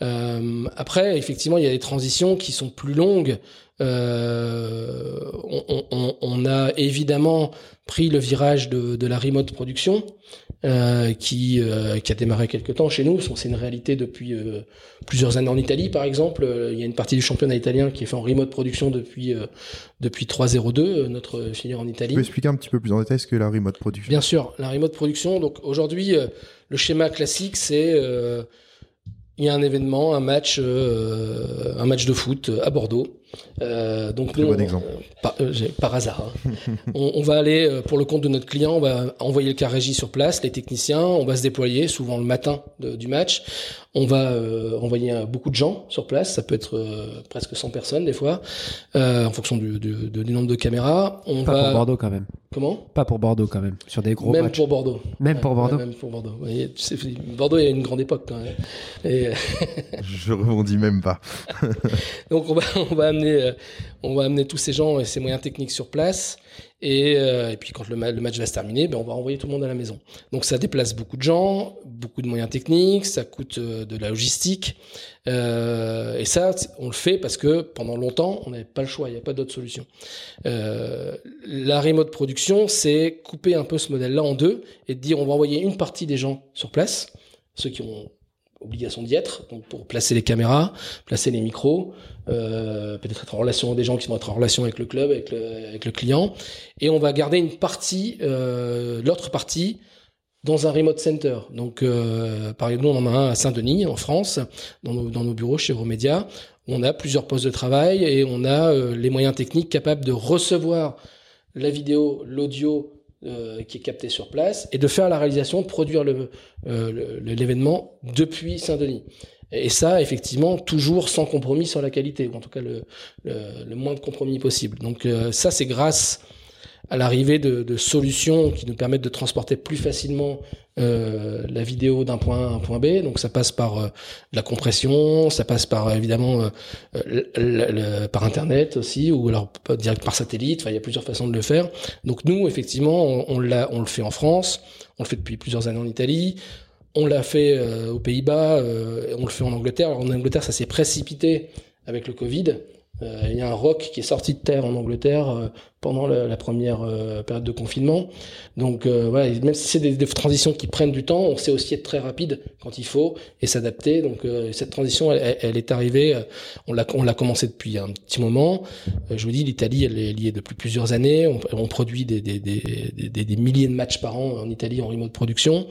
[SPEAKER 3] Euh, après, effectivement, il y a des transitions qui sont plus longues. On, a évidemment pris le virage de la remote production euh, qui, euh, qui a démarré quelque temps chez nous. C'est une réalité depuis euh, plusieurs années en Italie, par exemple. Il y a une partie du championnat italien qui est fait en remote production depuis depuis 3.02, notre filière en Italie. Tu
[SPEAKER 2] peux expliquer un petit peu plus en détail ce que la remote production?
[SPEAKER 3] Bien sûr, la remote production. Donc aujourd'hui, le schéma classique, c'est il y a un événement, un match, un match de foot à Bordeaux.
[SPEAKER 2] Euh, donc nous, bon
[SPEAKER 3] par, euh, par, hasard, hein. on, on, va aller euh, pour le compte de notre client, on va envoyer le car régie sur place, les techniciens, on va se déployer souvent le matin de, du match. On va euh, envoyer beaucoup de gens sur place, ça peut être presque 100 personnes des fois, en fonction du, du, du, nombre de caméras. On
[SPEAKER 4] Pas
[SPEAKER 3] va...
[SPEAKER 4] pour Bordeaux quand même.
[SPEAKER 3] Comment?
[SPEAKER 4] Pas pour Bordeaux quand même, sur des gros
[SPEAKER 3] même
[SPEAKER 4] matchs.
[SPEAKER 3] pour Bordeaux.
[SPEAKER 4] Même
[SPEAKER 3] ouais,
[SPEAKER 4] pour Bordeaux.
[SPEAKER 3] Ouais, même pour Bordeaux. Bordeaux, il y a une grande époque quand même. Et...
[SPEAKER 2] Je rebondis même pas.
[SPEAKER 3] Donc on va, on va amener, on va amener tous ces gens et ces moyens techniques sur place. Et, euh, puis quand le, ma le, match va se terminer, ben on va envoyer tout le monde à la maison. Donc ça déplace beaucoup de gens, beaucoup de moyens techniques, ça coûte euh, de la logistique. Euh, et ça, on le fait parce que pendant longtemps, on n'avait pas le choix, il n'y a pas d'autre solution. La remote production, c'est couper un peu ce modèle-là en deux et dire on va envoyer une partie des gens sur place, ceux qui ont obligation d'y être, donc pour placer les caméras, placer les micros, euh, peut-être être en relation des gens qui vont être en relation avec le club, avec le, avec le client, et on va garder une partie, euh, l'autre partie, dans un remote center. Donc, euh, par exemple, on en a un à Saint-Denis, en France, dans nos, dans nos bureaux chez Romedia. On a plusieurs postes de travail et on a euh, les moyens techniques capables de recevoir la vidéo, l'audio euh, qui est capté sur place et de faire la réalisation, de produire le, euh, l'événement depuis Saint-Denis. Et ça, effectivement, toujours sans compromis sur la qualité, ou en tout cas le, le, le moins de compromis possible. Donc euh, ça, c'est grâce à l'arrivée de, solutions qui nous permettent de transporter plus facilement euh, la vidéo d'un point A à un point B. Donc ça passe par euh, la compression, ça passe par évidemment euh, le, par internet aussi, ou alors direct par satellite. Enfin, il y a plusieurs façons de le faire. Donc nous, effectivement, on, on, le fait en France, on le fait depuis plusieurs années en Italie. On l'a fait aux Pays-Bas, on le fait en Angleterre. Alors en Angleterre, ça s'est précipité avec le Covid. Euh, il y a un rock qui est sorti de terre en Angleterre euh, pendant la, la première euh, période de confinement. Donc voilà, même si c'est des, des, transitions qui prennent du temps, on sait aussi être très rapide quand il faut et s'adapter. Donc cette transition, elle, elle est arrivée, on l'a on l'a commencé depuis un petit moment. je vous dis, l'Italie, elle est liée depuis plusieurs années. On, on produit des, des, des, des, milliers de matchs par an en Italie en remote production.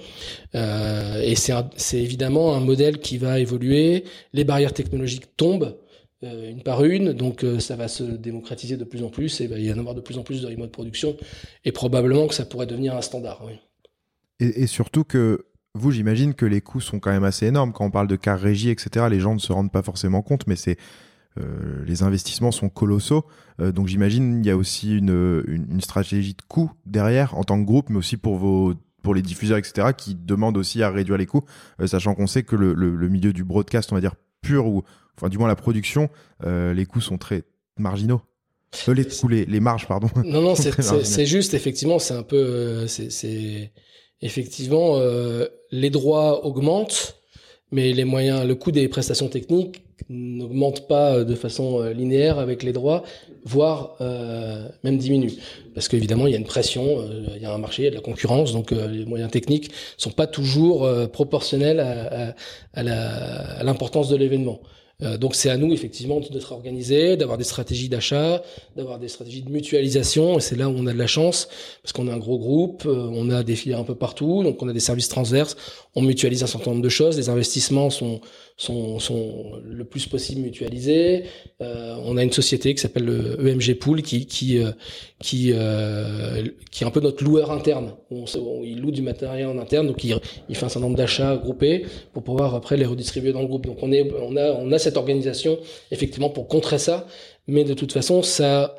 [SPEAKER 3] et c'est c'est évidemment un modèle qui va évoluer. Les barrières technologiques tombent. Euh, une par une, donc euh, ça va se démocratiser de plus en plus et il va y en avoir de plus en plus de remote production et probablement que ça pourrait devenir un standard.
[SPEAKER 2] Et, surtout que vous, j'imagine que les coûts sont quand même assez énormes. Quand on parle de car régie, etc., les gens ne se rendent pas forcément compte, mais c'est euh, les investissements sont colossaux. Donc j'imagine il y a aussi une, une, stratégie de coût derrière en tant que groupe, mais aussi pour vos pour les diffuseurs, etc., qui demandent aussi à réduire les coûts, sachant qu'on sait que le, le milieu du broadcast, on va dire ou enfin du moins la production, euh, les coûts sont très marginaux. Euh, les, coûts, les, les marges, pardon.
[SPEAKER 3] Non, non, c'est juste, effectivement, c'est un peu. euh, c'est-. Effectivement, les droits augmentent, mais les moyens, le coût des prestations techniques n'augmente pas de façon euh, linéaire avec les droits, voire euh, même diminue. Parce qu'évidemment, il y a une pression, euh, il y a un marché, il y a de la concurrence, donc euh, les moyens techniques sont pas toujours euh, proportionnels à, à- à l'importance de l'événement. Euh, donc c'est à nous effectivement d'être organisés, d'avoir des stratégies d'achat, d'avoir des stratégies de mutualisation, et c'est là où on a de la chance, parce qu'on a un gros groupe, euh, on a des filières un peu partout, donc on a des services transverses, on mutualise un certain nombre de choses, les investissements sont, sont, sont le plus possible mutualisés, Euh, on a une société qui s'appelle le EMG Pool qui, qui, euh, qui, euh, qui est un peu notre loueur interne, on, il loue du matériel en interne, donc il, il fait un certain nombre d'achats groupés pour pouvoir après les redistribuer dans le groupe. Donc on, est, on, a, on a cette organisation effectivement pour contrer ça, mais de toute façon, ça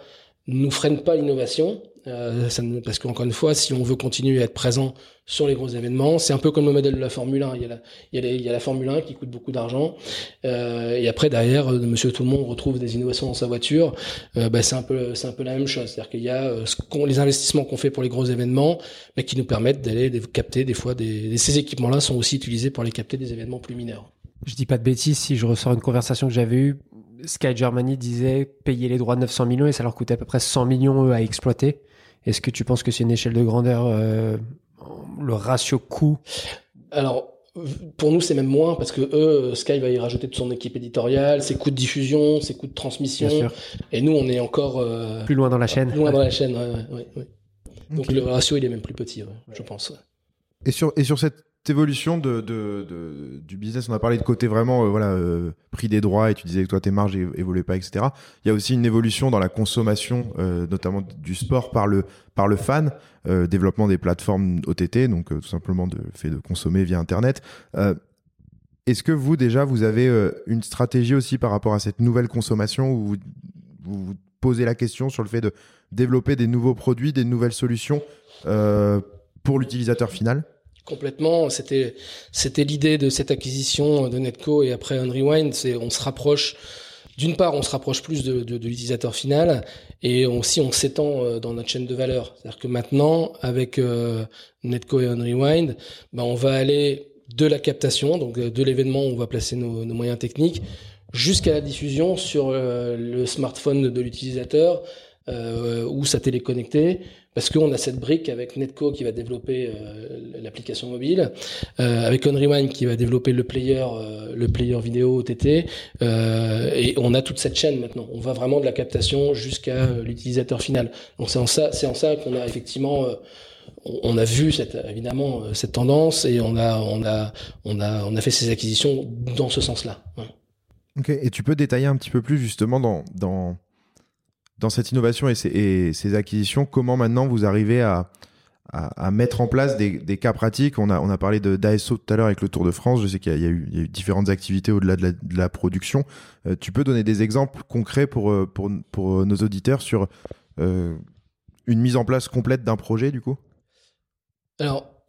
[SPEAKER 3] nous freine pas l'innovation. Euh, ça parce qu'encore une fois, si on veut continuer à être présent sur les gros événements, c'est un peu comme le modèle de la Formule 1. Il y a la, les- Formule 1 qui coûte beaucoup d'argent, euh, et après derrière, euh, Monsieur Tout le Monde retrouve des innovations dans sa voiture. Euh, bah, c'est un peu, c'est un peu la même chose. C'est-à-dire qu'il y a les investissements qu'on fait pour les gros événements, mais qui nous permettent d'aller capter des fois des, ces équipements-là sont aussi utilisés pour aller capter des événements plus mineurs.
[SPEAKER 4] Je dis pas de bêtises si je ressors une conversation que j'avais eue. Sky Germany disait payer les droits de 900 millions et ça leur coûtait à peu près 100 millions eux à exploiter. Est-ce que tu penses que c'est une échelle de grandeur, euh, le ratio coût?
[SPEAKER 3] Alors, pour nous, c'est même moins parce que eux, Sky va y rajouter de son équipe éditoriale, ses coûts de diffusion, ses coûts de transmission.
[SPEAKER 4] Bien sûr.
[SPEAKER 3] Et nous, on est encore euh,
[SPEAKER 4] Plus loin dans la chaîne.
[SPEAKER 3] loin dans la chaîne. ouais, ouais, ouais, ouais. Donc le ratio, il est même plus petit, ouais, je pense. ouais.
[SPEAKER 2] Et sur, et sur cette évolution de, de, de- du business, on a parlé de côté vraiment euh, voilà, euh, prix des droits et tu disais que toi tes marges évoluaient pas, etc. Il y a aussi une évolution dans la consommation, euh, notamment du sport par le, fan, développement des plateformes OTT, donc tout simplement le fait de consommer via Internet. Est-ce que vous déjà vous avez une stratégie aussi par rapport à cette nouvelle consommation où vous vous, posez la question sur le fait de développer des nouveaux produits, des nouvelles solutions pour l'utilisateur final?
[SPEAKER 3] Complètement. C'était c'était l'idée de cette acquisition de Netco et après Unrewind. C'est on se rapproche. D'une part, on se rapproche plus de, de, de l'utilisateur final et aussi on s'étend euh, dans notre chaîne de valeur. C'est-à-dire que maintenant, avec euh, Netco et Unrewind, ben, on va aller de la captation, donc euh, de l'événement où on va placer nos, nos moyens techniques, jusqu'à la diffusion sur euh, le smartphone de l'utilisateur euh, ou sa télé connectée, parce qu'on a cette brique avec Netco qui va développer euh, l'application mobile, euh, avec Unrewind qui va développer le player, euh, le player vidéo OTT, et on a toute cette chaîne maintenant. On va vraiment de la captation jusqu'à l'utilisateur final. Donc c'est en ça, c'est en ça qu'on a effectivement on a vu cette, évidemment cette tendance et on a, on a, on a, on a fait ces acquisitions dans ce sens-là. Ouais.
[SPEAKER 2] Et tu peux détailler un petit peu plus justement dans, dans cette innovation et ces, acquisitions, comment maintenant vous arrivez à, mettre en place des, cas pratiques? On a, parlé d'ASO tout à l'heure avec le Tour de France, je sais qu'il y, a- eu- différentes activités au-delà de la, production. Euh, tu peux donner des exemples concrets pour, euh, pour nos auditeurs sur euh, une mise en place complète d'un projet du coup?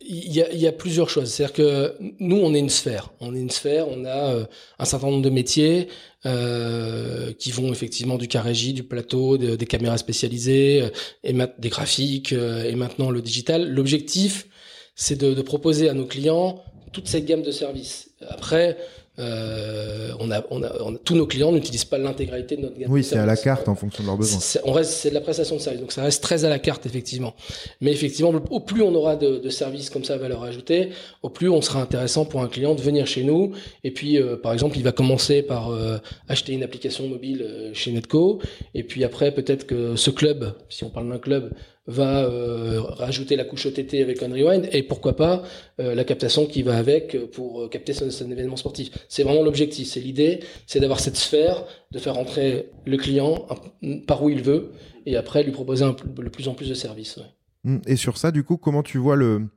[SPEAKER 3] Il y a, y a plusieurs choses. C'est-à-dire que nous, on est une sphère. On est une sphère, on a euh, un certain nombre de métiers euh, qui vont effectivement du carrégie, du plateau, de- des caméras spécialisées, euh, et des graphiques, euh, et maintenant le digital. L'objectif, c'est de, de proposer à nos clients toute cette gamme de services. Après, euh, on a, on a, on a- tous nos clients n'utilisent pas l'intégralité de notre gamme
[SPEAKER 2] Oui, c'est à la carte en fonction de leurs besoins.
[SPEAKER 3] C'est- on reste, c'est de la prestation de service, donc ça reste très à la carte effectivement. Mais effectivement, au plus on aura de, de services comme ça à valeur ajoutée, au plus on sera intéressant pour un client de venir chez nous. Et puis, euh, par exemple, il va commencer par euh, acheter une application mobile euh, chez Netco, et puis après peut-être que ce club, si on parle d'un club, va euh, rajouter la couche OTT avec un rewind et pourquoi pas euh, la captation qui va avec pour capter son, événement sportif. C'est vraiment l'objectif, c'est l'idée, c'est d'avoir cette sphère, de faire rentrer le client par où il veut et après lui proposer un, de plus en plus de services.
[SPEAKER 2] Mmh. Et sur ça, du coup, comment tu vois le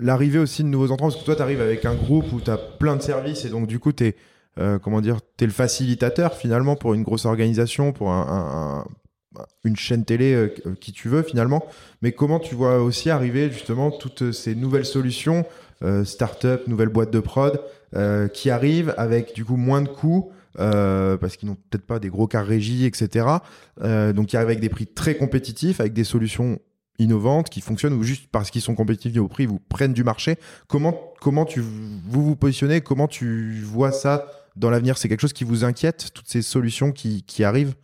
[SPEAKER 2] l'arrivée aussi de nouveaux entrants? Parce que toi, tu arrives avec un groupe où tu as plein de services et donc du coup, tu es euh, es le facilitateur finalement pour une grosse organisation, pour une chaîne télé euh, euh, qui tu veux finalement. Mais comment tu vois aussi arriver justement toutes ces nouvelles solutions, start-up, nouvelles boîtes de prod, qui arrivent avec du coup moins de coûts. parce qu'ils n'ont peut-être pas des gros cas régie, etc. donc, qui arrivent avec des prix très compétitifs, avec des solutions innovantes qui fonctionnent ou juste parce qu'ils sont compétitifs au prix, vous prennent du marché. Comment, comment tu, vous vous positionnez Comment tu vois ça dans l'avenir? C'est quelque chose qui vous inquiète, toutes ces solutions qui, qui arrivent?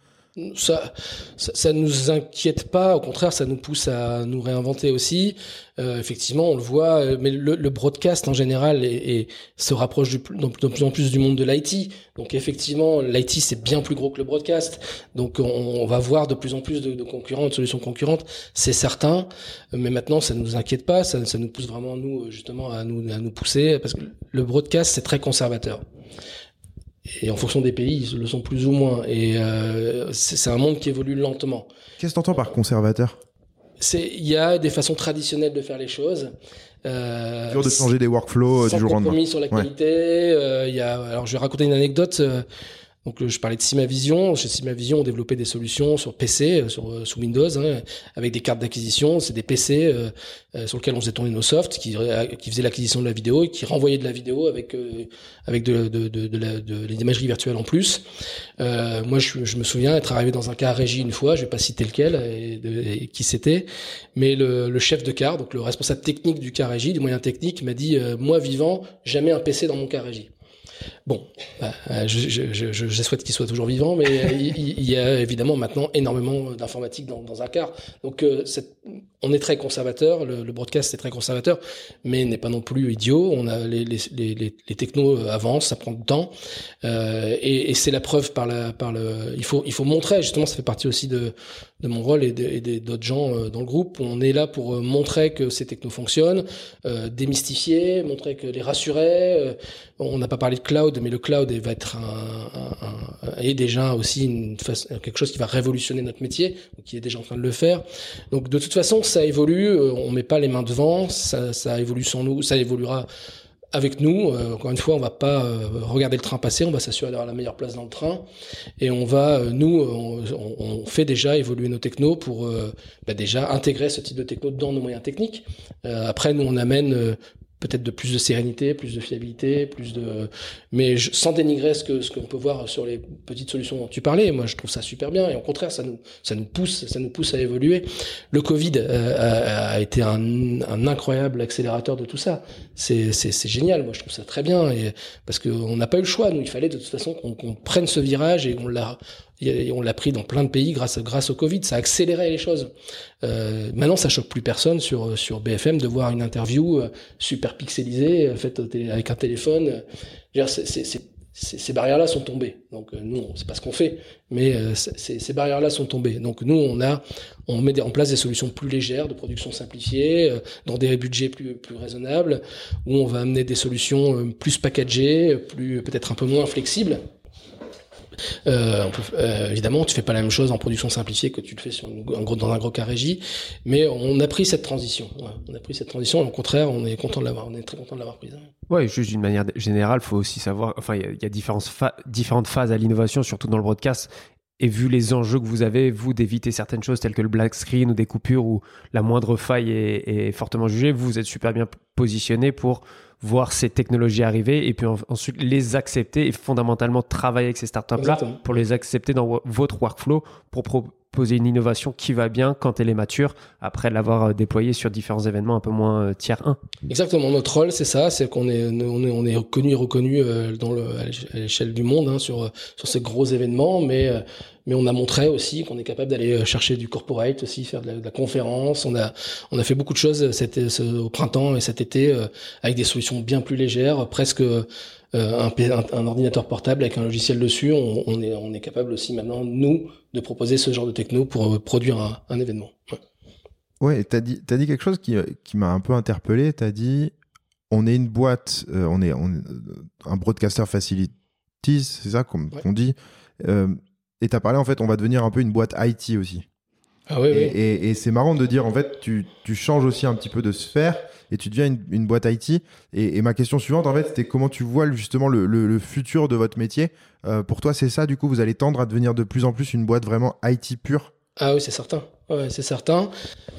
[SPEAKER 3] Ça, ça, nous inquiète pas. Au contraire, ça nous pousse à nous réinventer aussi. Euh, effectivement, on le voit, euh, mais le, le broadcast en général et se rapproche de plus en plus du monde de l'IT. Donc effectivement, l'IT c'est bien plus gros que le broadcast. Donc on, on va voir de plus en plus de, de concurrents, de solutions concurrentes, c'est certain. Mais maintenant, ça nous inquiète pas. Ça, ça nous pousse vraiment nous justement à nous à nous pousser parce que le broadcast c'est très conservateur et en fonction des pays, ils le sont plus ou moins. Et euh, c'est un monde qui évolue lentement.
[SPEAKER 2] Qu'est-ce que tu entends par conservateur?
[SPEAKER 3] Il y a des façons traditionnelles de faire les choses.
[SPEAKER 2] Euh, dur de changer des workflows euh, du jour au lendemain.
[SPEAKER 3] sur la qualité. Euh, il y a, alors je vais raconter une anecdote. Euh, donc je parlais de Simavision. Chez Simavision, on développait des solutions sur PC, euh, sur euh, sous Windows, hein, avec des cartes d'acquisition. C'est des PC euh, sur lesquels on faisait tourner nos softs, qui, qui faisaient l'acquisition de la vidéo et qui renvoyaient de la vidéo avec avec de, de, de, de l'imagerie virtuelle en plus. moi, je, me souviens être arrivé dans un car régie une fois. Je vais pas citer lequel et, et qui c'était, mais le, le, chef de car, donc le responsable technique du car régie, du moyen technique, m'a dit moi vivant, jamais un PC dans mon car régie. Bon, bah, je, je, souhaite qu'il soit toujours vivant, mais il, y a évidemment maintenant énormément d'informatique dans, un car. Donc, euh, on est très conservateur, le, broadcast est très conservateur, mais n'est pas non plus idiot. On a les, les, les, technos avancent, ça prend du temps, euh, et, et c'est la preuve par la par le. Il faut il faut montrer justement, ça fait partie aussi de de mon rôle et d'autres gens euh, dans le groupe. On est là pour euh, montrer que ces technos fonctionnent, euh, démystifier, montrer que les rassurer. on n'a pas parlé de cloud, mais le cloud va être un, un, et déjà aussi une, quelque chose qui va révolutionner notre métier, qui est déjà en train de le faire. Donc de toute façon, ça évolue. On met pas les mains devant. Ça, ça évolue sans nous. Ça évoluera avec nous. Euh, encore une fois, on va pas euh, regarder le train passer, on va s'assurer d'avoir la meilleure place dans le train et on va, euh, nous, on, fait déjà évoluer nos technos pour bah déjà intégrer ce type de techno dans nos moyens techniques. après, nous, on amène peut-être de plus de sérénité, plus de fiabilité, plus de, mais sans dénigrer ce que ce qu'on peut voir sur les petites solutions dont tu parlais. Moi, je trouve ça super bien et au contraire, ça nous ça nous pousse, ça nous pousse à évoluer. Le Covid euh, a, a, été un, un, incroyable accélérateur de tout ça. C'est c'est génial. Moi, je trouve ça très bien et parce qu'on n'a pas eu le choix. Nous, il fallait de toute façon qu'on prenne ce virage et on l'a on l'a pris dans plein de pays grâce, grâce au Covid. Ça a accéléré les choses. Euh, maintenant, ça choque plus personne sur, sur BFM de voir une interview euh, super pixelisée, euh, faite avec un téléphone. ces barrières-là sont tombées. Donc nous, c'est pas ce qu'on fait, mais ces barrières-là sont tombées. Donc nous, on a, on met en place des solutions plus légères, de production simplifiée, dans des budgets plus plus raisonnables, où on va amener des solutions plus packagées, plus peut-être un peu moins flexibles euh, euh, évidemment, tu fais pas la même chose en production simplifiée que tu le fais un gros, dans un gros cas régie, mais on a pris cette transition. on a pris cette transition. Au contraire, on est content de l'avoir. On est très content de l'avoir prise.
[SPEAKER 4] Ouais, juste d'une manière générale, faut aussi savoir. Enfin, il y, a différentes, phases à l'innovation, surtout dans le broadcast. Et vu les enjeux que vous avez, vous, d'éviter certaines choses telles que le black screen ou des coupures où la moindre faille est fortement jugée, vous êtes super bien positionné pour voir ces technologies arriver et puis ensuite les accepter et fondamentalement travailler avec ces startups-là pour les accepter dans votre workflow pour proposer une innovation qui va bien quand elle est mature après l'avoir euh, déployée sur différents événements un peu moins euh, tiers 1.
[SPEAKER 3] Exactement, notre rôle c'est ça, c'est qu'on est, on est, et reconnu euh, dans à l'échelle du monde hein, sur, sur ces gros événements, mais mais on a montré aussi qu'on est capable d'aller chercher du corporate aussi, faire de la, conférence. On a, on a fait beaucoup de choses cet, au printemps et cet été avec des solutions bien plus légères, presque un, un, ordinateur portable avec un logiciel dessus. On, on, est, on est capable aussi maintenant, nous, de proposer ce genre de techno pour produire un, un événement.
[SPEAKER 2] Ouais, t'as dit, as dit quelque chose qui, qui m'a un peu interpellé. T'as dit, on est une boîte, euh, on est on, un broadcaster facilities, c'est ça qu'on
[SPEAKER 3] Ouais.
[SPEAKER 2] dit. Euh, et t'as parlé, en fait, on va devenir un peu une boîte IT aussi.
[SPEAKER 3] Ah oui,
[SPEAKER 2] Et,
[SPEAKER 3] oui.
[SPEAKER 2] et- et c'est marrant de dire, en fait, tu, tu changes aussi un petit peu de sphère et tu deviens une, une boîte IT. Et, et ma question suivante, en fait, c'était comment tu vois justement le, le- le futur de votre métier? Euh, pour toi, c'est ça, du coup, vous allez tendre à devenir de plus en plus une boîte vraiment IT pure?
[SPEAKER 3] Ah oui, c'est certain. Ouais, c'est certain.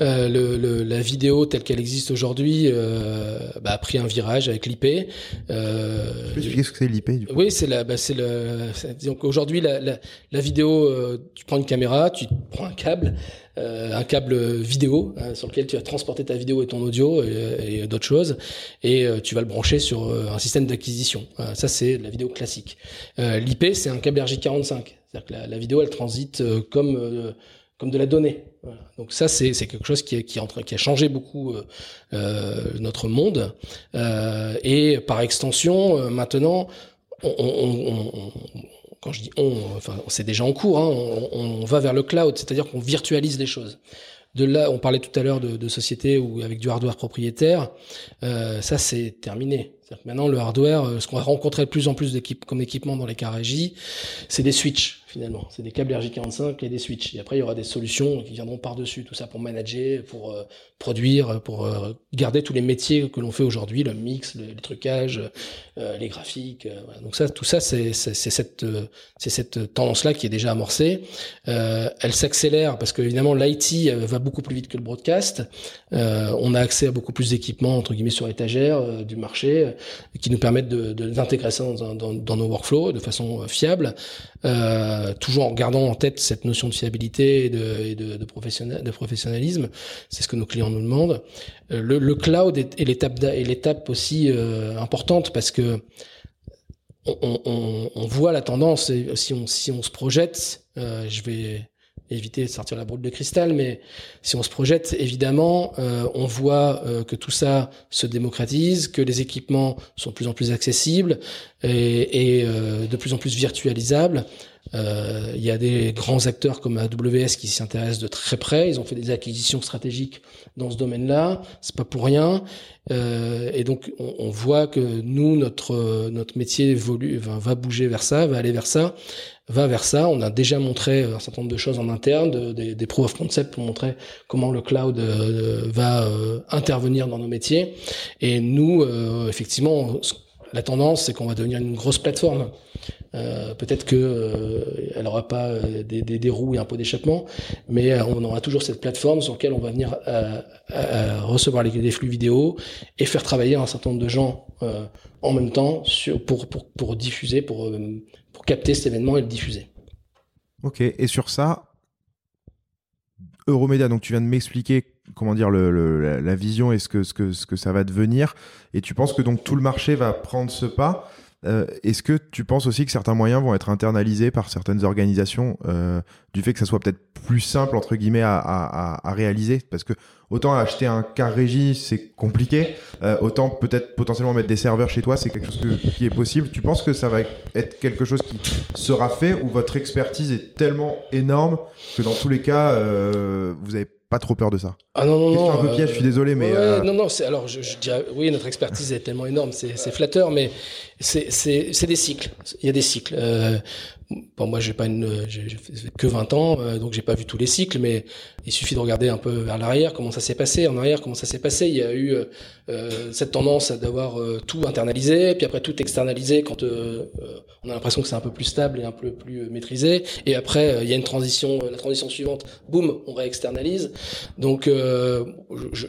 [SPEAKER 3] Euh, le, le- la vidéo telle qu'elle existe aujourd'hui euh, bah, a pris un virage avec l'IP. Euh,
[SPEAKER 2] peux expliquer ce que c'est l'IP, du coup?
[SPEAKER 3] Oui, c'est la, bah, c'est le. Donc aujourd'hui, la, la, la vidéo, tu prends une caméra, tu prends un câble, un câble vidéo hein, sur lequel tu vas transporter ta vidéo et ton audio et, et d'autres choses, et euh, tu vas le brancher sur euh, un système d'acquisition. Euh, ça, c'est la vidéo classique. Euh, L'IP, c'est un câble RJ45, c'est-à-dire que la, vidéo, elle transite euh, comme euh, comme de la donnée. Donc ça, c'est quelque chose qui, qui, a changé beaucoup euh, euh, notre monde. Euh, et par extension, euh, maintenant, on- quand je dis on, enfin, c'est déjà en cours, hein, on, va vers le cloud, c'est-à-dire qu'on virtualise les choses. De là, on parlait tout à l'heure de, de sociétés où avec du hardware propriétaire, euh, ça c'est terminé. Maintenant le hardware, euh, ce qu'on va rencontrer de plus en plus comme équipement dans les cas c'est des switches finalement, c'est des câbles RJ45 et des switches. Et après il y aura des solutions qui viendront par dessus, tout ça pour manager, pour euh, produire, pour euh, garder tous les métiers que l'on fait aujourd'hui, le mix, le, les trucages, euh, les graphiques. Donc ça, tout ça, c'est cette tendance-là qui est déjà amorcée. Elle s'accélère parce que évidemment l'IT va beaucoup plus vite que le broadcast. On a accès à beaucoup plus d'équipements entre guillemets sur étagère du marché qui nous permettent d'intégrer ça dans, nos workflows de façon fiable, toujours en gardant en tête cette notion de fiabilité et de, professionnalisme. C'est ce que nos clients nous demandent. Euh, le, cloud est, l'étape l'étape aussi euh, importante parce que on, voit la tendance si on se projette, euh, je vais éviter de sortir la boule de cristal, mais si on se projette, évidemment, euh, on voit euh, que tout ça se démocratise, que les équipements sont de plus en plus accessibles et, euh, de plus en plus virtualisables. Euh, Il y a des grands acteurs comme AWS qui s'y intéressent de très près. Ils ont fait des acquisitions stratégiques dans ce domaine-là. C'est pas pour rien. Euh, et donc, on, on voit que nous, notre notre métier évolue, va, bouger vers ça, va aller vers ça, va vers ça. On a déjà montré un certain nombre de choses en interne, de- des, des proof of concept pour montrer comment le cloud euh, va euh, intervenir dans nos métiers. Et nous, euh, effectivement, la tendance, c'est qu'on va devenir une grosse plateforme. Euh, Peut-être que euh, elle aura pas euh, des, roues et un pot d'échappement, mais euh, on aura toujours cette plateforme sur laquelle on va venir recevoir les, flux vidéo et faire travailler un certain nombre de gens en même temps pour, diffuser, pour, capter cet événement et le diffuser.
[SPEAKER 2] Ok, et sur ça, Euromédia, donc tu viens de m'expliquer comment dire la, vision et ce que, que ça va devenir, et tu penses que donc tout le marché va prendre ce pas? Euh, Est-ce que tu penses aussi que certains moyens vont être internalisés par certaines organisations euh, du fait que ça soit peut-être plus simple entre guillemets à, à, à- à réaliser? Parce que autant acheter un car régie c'est compliqué, euh, autant peut-être potentiellement mettre des serveurs chez toi c'est quelque chose que- qui est possible. Tu penses que ça va être quelque chose qui sera fait ou votre expertise est tellement énorme que dans tous les cas vous avez pas trop peur de ça?
[SPEAKER 3] Ah non, non, non.
[SPEAKER 2] un peu
[SPEAKER 3] euh,
[SPEAKER 2] piège, je suis désolé, mais
[SPEAKER 3] ouais,
[SPEAKER 2] euh,
[SPEAKER 3] Non, non, c'est, alors je, je dirais, oui, notre expertise est tellement énorme, c'est flatteur, mais c'est, des cycles. Il y a des cycles. Euh, bon, moi, j'ai pas une, j'ai, que 20 ans, euh, donc j'ai pas vu tous les cycles, mais il suffit de regarder un peu vers l'arrière, comment ça s'est passé, en arrière, comment ça s'est passé. Il y a eu euh, euh, cette tendance à d'avoir euh, tout internalisé, puis après tout externalisé quand euh, on a l'impression que c'est un peu plus stable et un peu plus maîtrisé. Et après, il y a une transition, la transition suivante, boum, on réexternalise. Donc, je,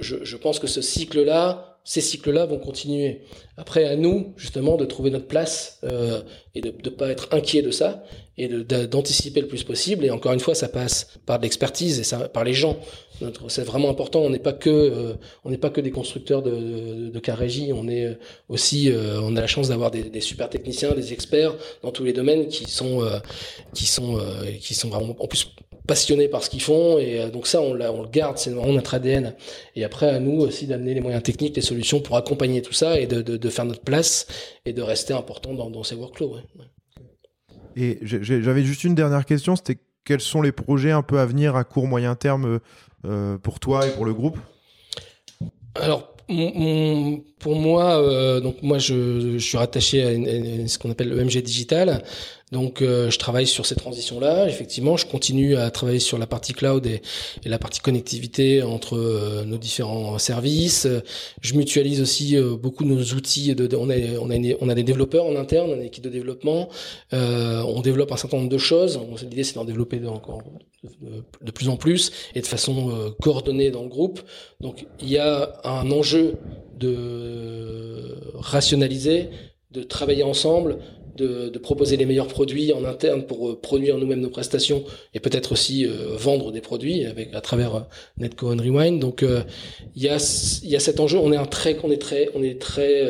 [SPEAKER 3] je, je pense que ce cycle-là, ces cycles-là vont continuer. Après, à nous, justement, de trouver notre place euh, et de ne pas être inquiet de ça et d'anticiper le plus possible. Et encore une fois, ça passe par de l'expertise et ça, par les gens. C'est vraiment important. On n'est pas que, euh, on n'est pas que des constructeurs de, de, de régie. On est aussi, euh, on a la chance d'avoir des, des super techniciens, des experts dans tous les domaines qui sont, euh, qui sont, euh, qui sont vraiment en plus passionnés par ce qu'ils font et euh, donc ça on, le garde c'est vraiment notre ADN et après à nous aussi d'amener les moyens techniques les solutions pour accompagner tout ça et de, de, de faire notre place et de rester important dans, dans ces workflows ouais.
[SPEAKER 2] Et j'avais juste une dernière question, c'était quels sont les projets un peu à venir à court moyen terme euh, pour toi et pour le groupe?
[SPEAKER 3] Alors, pour moi, donc moi je, suis rattaché à, ce qu'on appelle le MG Digital. Donc euh, je travaille sur ces transitions-là. Effectivement, je continue à travailler sur la partie cloud et, la partie connectivité entre euh, nos différents services. Je mutualise aussi euh, beaucoup nos outils. On, a, on, a on a des développeurs en interne, une équipe de développement. on développe un certain nombre de choses. L'idée, c'est d'en développer encore de, plus en plus et de façon coordonnée dans le groupe. Donc il y a un enjeu de rationaliser, de travailler ensemble, de, proposer les meilleurs produits en interne pour euh, produire nous-mêmes nos prestations et peut-être aussi euh, vendre des produits avec à travers euh, Netco and Rewind. Donc il y a il y a cet enjeu. On est un très on est très on est très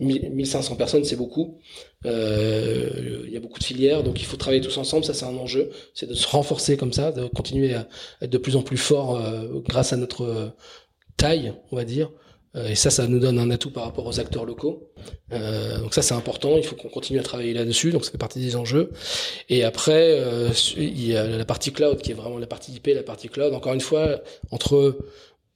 [SPEAKER 3] 1500 personnes, c'est beaucoup. Il y a beaucoup de filières, donc il faut travailler tous ensemble. Ça, c'est un enjeu. C'est de se renforcer comme ça, de continuer à être de plus en plus fort grâce à notre taille, on va dire. Euh, et ça, ça nous donne un atout par rapport aux acteurs locaux. Euh, donc ça, c'est important. Il faut qu'on continue à travailler là-dessus. Donc ça fait partie des enjeux. Et après, euh, il y a la partie cloud qui est vraiment la partie IP, la partie cloud. Encore une fois, entre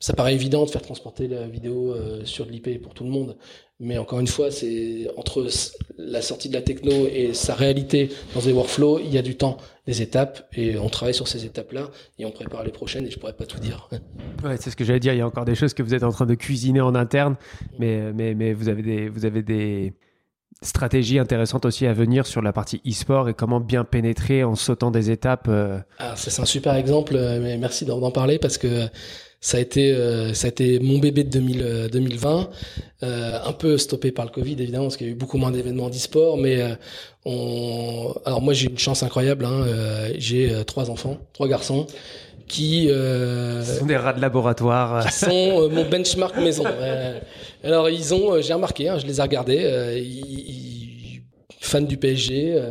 [SPEAKER 3] ça paraît évident de faire transporter la vidéo sur de l'IP pour tout le monde, mais encore une fois, c'est entre la sortie de la techno et sa réalité dans des workflows, il y a du temps, des étapes, et on travaille sur ces étapes-là, et on prépare les prochaines, et je pourrais pas tout dire.
[SPEAKER 4] Ouais, c'est ce que j'allais dire. Il y a encore des choses que vous êtes en train de cuisiner en interne, mais, mais, mais vous avez des, vous avez des stratégies intéressantes aussi à venir sur la partie e-sport et comment bien pénétrer en sautant des étapes. Euh.
[SPEAKER 3] Ah, c'est un super exemple, mais merci d'en parler parce que ça a été euh, ça a été mon bébé de 2000, 2020 euh, un peu stoppé par le Covid évidemment parce qu'il y a eu beaucoup moins d'événements d'e-sport mais euh, on alors moi j'ai une chance incroyable hein, euh, j'ai euh, trois enfants trois garçons qui
[SPEAKER 4] sont des rats de laboratoire.
[SPEAKER 3] qui sont mon benchmark maison. Alors ils ont j'ai remarqué hein, je les ai regardés ils, fans du PSG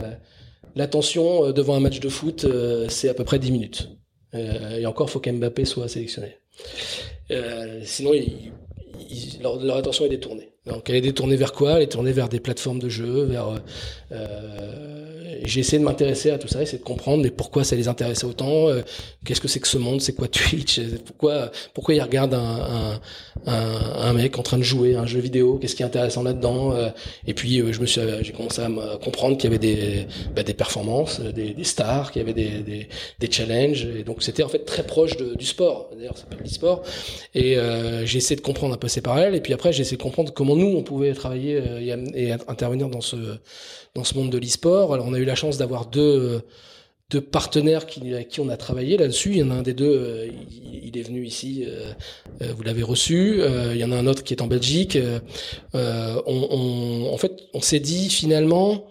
[SPEAKER 3] l'attention devant un match de foot c'est à peu près 10 minutes. Et encore faut qu'Mbappé soit sélectionné euh, sinon, leur, attention est détournée. Donc, elle est détournée vers quoi? Elle est tournée vers des plateformes de jeux, vers. Euh, euh j'ai essayé de m'intéresser à tout ça, essayer de comprendre mais pourquoi ça les intéressait autant. Euh, qu'est-ce que c'est que ce monde? C'est quoi Twitch? Pourquoi pourquoi ils regardent un, un, mec en train de jouer un jeu vidéo? Qu'est-ce qui est intéressant là-dedans? Et puis je me suis, j'ai commencé à comprendre qu'il y avait des bah, des performances, des, stars, qu'il y avait des, des, challenges. Et donc c'était en fait très proche du sport. D'ailleurs, ça s'appelle l'e-sport. Et j'ai essayé de comprendre un peu ces parallèles. Et puis après, j'ai essayé de comprendre comment nous, on pouvait travailler euh, et, intervenir dans ce, dans ce monde de l'e-sport. Alors, on a eu la chance d'avoir deux, deux partenaires qui, avec qui on a travaillé là-dessus. Il y en a un des deux, euh, il, est venu ici, euh, vous l'avez reçu. il y en a un autre qui est en Belgique. on, en fait, on s'est dit finalement,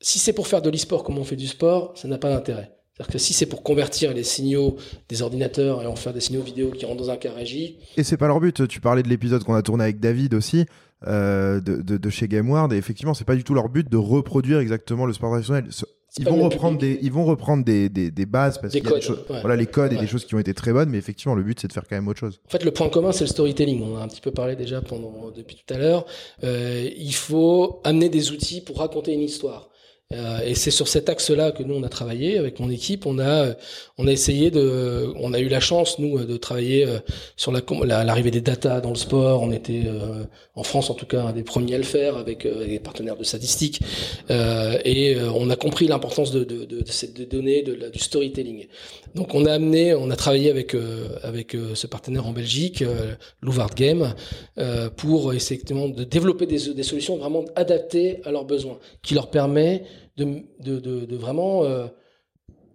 [SPEAKER 3] si c'est pour faire de l'e-sport comme on fait du sport, ça n'a pas d'intérêt. C'est-à-dire que si c'est pour convertir les signaux des ordinateurs et en faire des signaux vidéo qui rentrent dans un cas régie.
[SPEAKER 2] Et c'est pas leur but. Tu parlais de l'épisode qu'on a tourné avec David aussi, euh, de, de, chez GameWard. Et effectivement, c'est pas du tout leur but de reproduire exactement le sport traditionnel. Ils vont, reprendre des, ils vont reprendre des, des, des bases parce qu'il y a des choses, voilà, les codes et des choses qui ont été très bonnes, mais effectivement, le but c'est de faire quand même autre chose.
[SPEAKER 3] En fait, le point commun c'est le storytelling. On a un petit peu parlé déjà pendant depuis tout à l'heure. Euh, il faut amener des outils pour raconter une histoire. Euh, et c'est sur cet axe-là que nous on a travaillé avec mon équipe. On a on a essayé de, on a eu la chance nous de travailler euh, sur la l'arrivée des data dans le sport. On était euh, en France en tout cas un des premiers à le faire avec des partenaires de statistiques et on a compris l'importance de, de, de, de, ces données, de, du storytelling. Donc on a amené, on a travaillé avec avec ce partenaire en Belgique, Louvard Game, pour essayer de développer des, des solutions vraiment adaptées à leurs besoins, qui leur permet de, vraiment euh,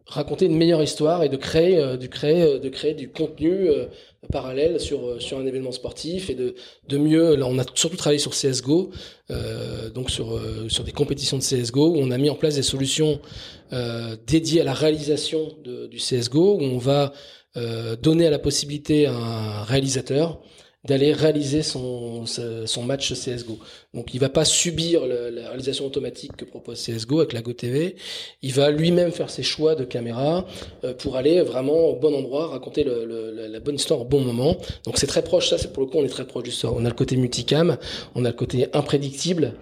[SPEAKER 3] raconter une meilleure histoire et de créer, euh, du, créer, euh, de créer du contenu parallèle sur, sur un événement sportif et de, de mieux. Là, on a surtout travaillé sur CSGO, donc sur, sur des compétitions de CSGO, où on a mis en place des solutions dédiées à la réalisation de, du CSGO, où on va donner à la possibilité à un réalisateur d'aller réaliser son, son match CSGO. Donc il va pas subir la réalisation automatique que propose CSGO avec la GoTV, il va lui-même faire ses choix de caméra euh, pour aller vraiment au bon endroit, raconter la bonne histoire au bon moment. Donc c'est très proche, ça c'est pour le coup on est très proche du sort. On a le côté multicam, on a le côté imprédictible,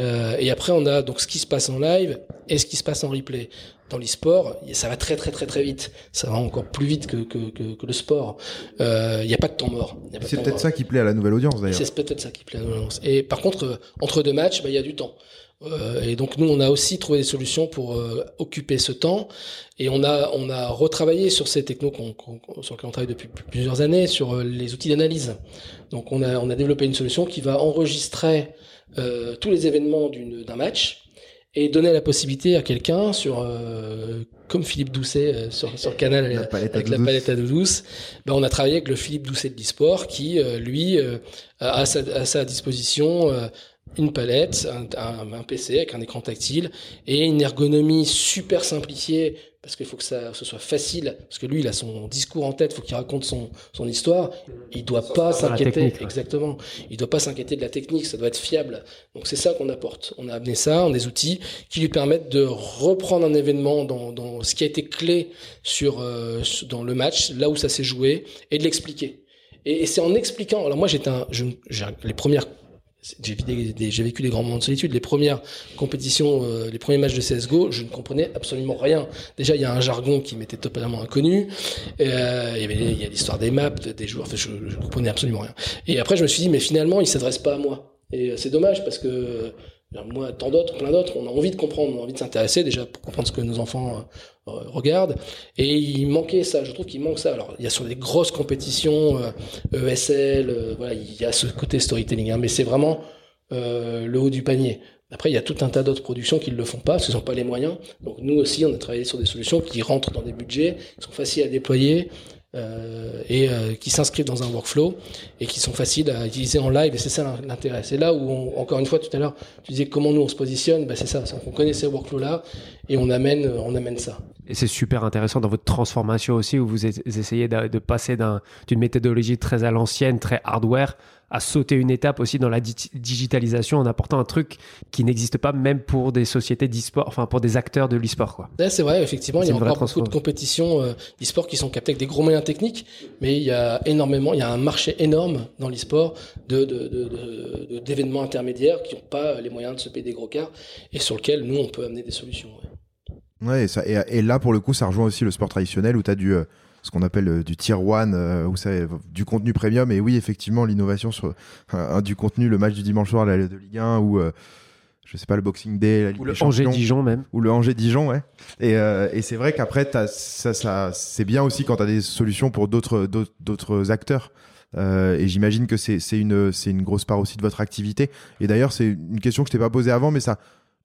[SPEAKER 3] euh, et après on a donc ce qui se passe en live et ce qui se passe en replay. Dans l'e-sport, ça va très très très très vite. Ça va encore plus vite que, que, que, que le sport. Il euh, n'y a pas de temps mort.
[SPEAKER 2] C'est peut-être ça qui plaît à la nouvelle audience d'ailleurs.
[SPEAKER 3] C'est peut-être ça qui plaît à la balance. Et par contre, euh, entre deux matchs, bah, il y a du temps. Euh, et donc nous, on a aussi trouvé des solutions pour euh, occuper ce temps. Et on a, on a retravaillé sur ces technos qu'on, sur lesquels on travaille depuis plusieurs années, sur euh, les outils d'analyse. Donc on a, on a développé une solution qui va enregistrer tous les événements d'un match et donner la possibilité à quelqu'un sur, euh, comme Philippe Doucet euh, sur, sur Canal
[SPEAKER 2] La palette
[SPEAKER 3] avec la
[SPEAKER 2] douce.
[SPEAKER 3] palette à d'eau douce, ben, on a travaillé avec le Philippe Doucet de l'e-sport qui, euh, lui, euh, a à sa, à sa disposition euh, une palette, un, un- un PC avec un écran tactile et une ergonomie super simplifiée parce qu'il faut que ça ce soit facile parce que lui il a son discours en tête, il faut qu'il raconte son, son histoire, il doit pas s'inquiéter exactement, il doit pas s'inquiéter de la technique, ça doit être fiable. Donc c'est ça qu'on apporte. On a amené ça, on a des outils qui lui permettent de reprendre un événement dans, dans ce qui a été clé sur euh, dans le match, là où ça s'est joué et de l'expliquer. Et, et c'est en expliquant. Alors moi j'étais un, je, j'ai- les premières j'ai vécu des, grands moments de solitude. Les premières compétitions, euh, les premiers matchs de CSGO, je ne comprenais absolument rien. Déjà, il y a un jargon qui m'était totalement inconnu. Euh, il y a l'histoire des maps, des joueurs. Je, ne comprenais absolument rien. Et après, je me suis dit, mais finalement, il s'adresse pas à moi. Et euh, c'est dommage parce que moi, tant d'autres, plein d'autres, on a envie de comprendre, on a envie de s'intéresser déjà pour comprendre ce que nos enfants euh, euh, regardent. Et il manquait ça. Je trouve qu'il manque ça. Alors, il y a sur des grosses compétitions, euh, ESL, euh, voilà, il y a ce côté storytelling. hein, mais c'est vraiment euh, le haut du panier. Après, il y a tout un tas d'autres productions qui ne le font pas, parce qu'ils n'ont pas les moyens. Donc nous aussi, on a travaillé sur des solutions qui rentrent dans des budgets, qui sont faciles à déployer euh, et euh, qui s'inscrivent dans un workflow et qui sont faciles à utiliser en live. Et c'est ça l'intérêt. C'est là où, on- encore une fois, tout à l'heure, tu disais comment nous on se positionne. Ben, c'est ça. qu'on connaît ces workflows-là et on amène, on amène ça.
[SPEAKER 4] Et c'est super intéressant dans votre transformation aussi, où vous es- essayez de, passer d'un- d'une méthodologie très à l'ancienne, très hardware, à sauter une étape aussi dans la di- digitalisation en apportant un truc qui n'existe pas même pour des sociétés d'e-sport, enfin pour des acteurs de l'e-sport. Quoi.
[SPEAKER 3] Ouais, c'est vrai, effectivement, il y a encore beaucoup de compétitions euh, d'e-sport qui sont captées avec des gros moyens techniques, mais il y a énormément, il y a un marché énorme dans l'e-sport de, de, de, de- de- d'événements intermédiaires qui n'ont pas les moyens de se payer des gros cars et sur lequel nous on peut amener des solutions. ouais.
[SPEAKER 2] Ouais, et, ça, et, et là, pour le coup, ça rejoint aussi le sport traditionnel où tu as du, euh, ce qu'on appelle euh, du tier one, euh, où c'est du contenu premium. Et oui, effectivement, l'innovation sur euh, du contenu, le match du dimanche soir de, la- de Ligue 1 ou, euh, je sais pas, le Boxing Day, la Ligue
[SPEAKER 4] Ou le Angers
[SPEAKER 2] Champions.
[SPEAKER 4] Dijon même.
[SPEAKER 2] ou le Angers Dijon, ouais. Et, euh, et c'est vrai qu'après, ça, ça, c'est bien aussi quand tu as des solutions pour d'autres, acteurs. Euh, et j'imagine que c'est, une, c'est une grosse part aussi de votre activité. Et d'ailleurs, c'est une question que je t'ai pas posée avant, mais ça,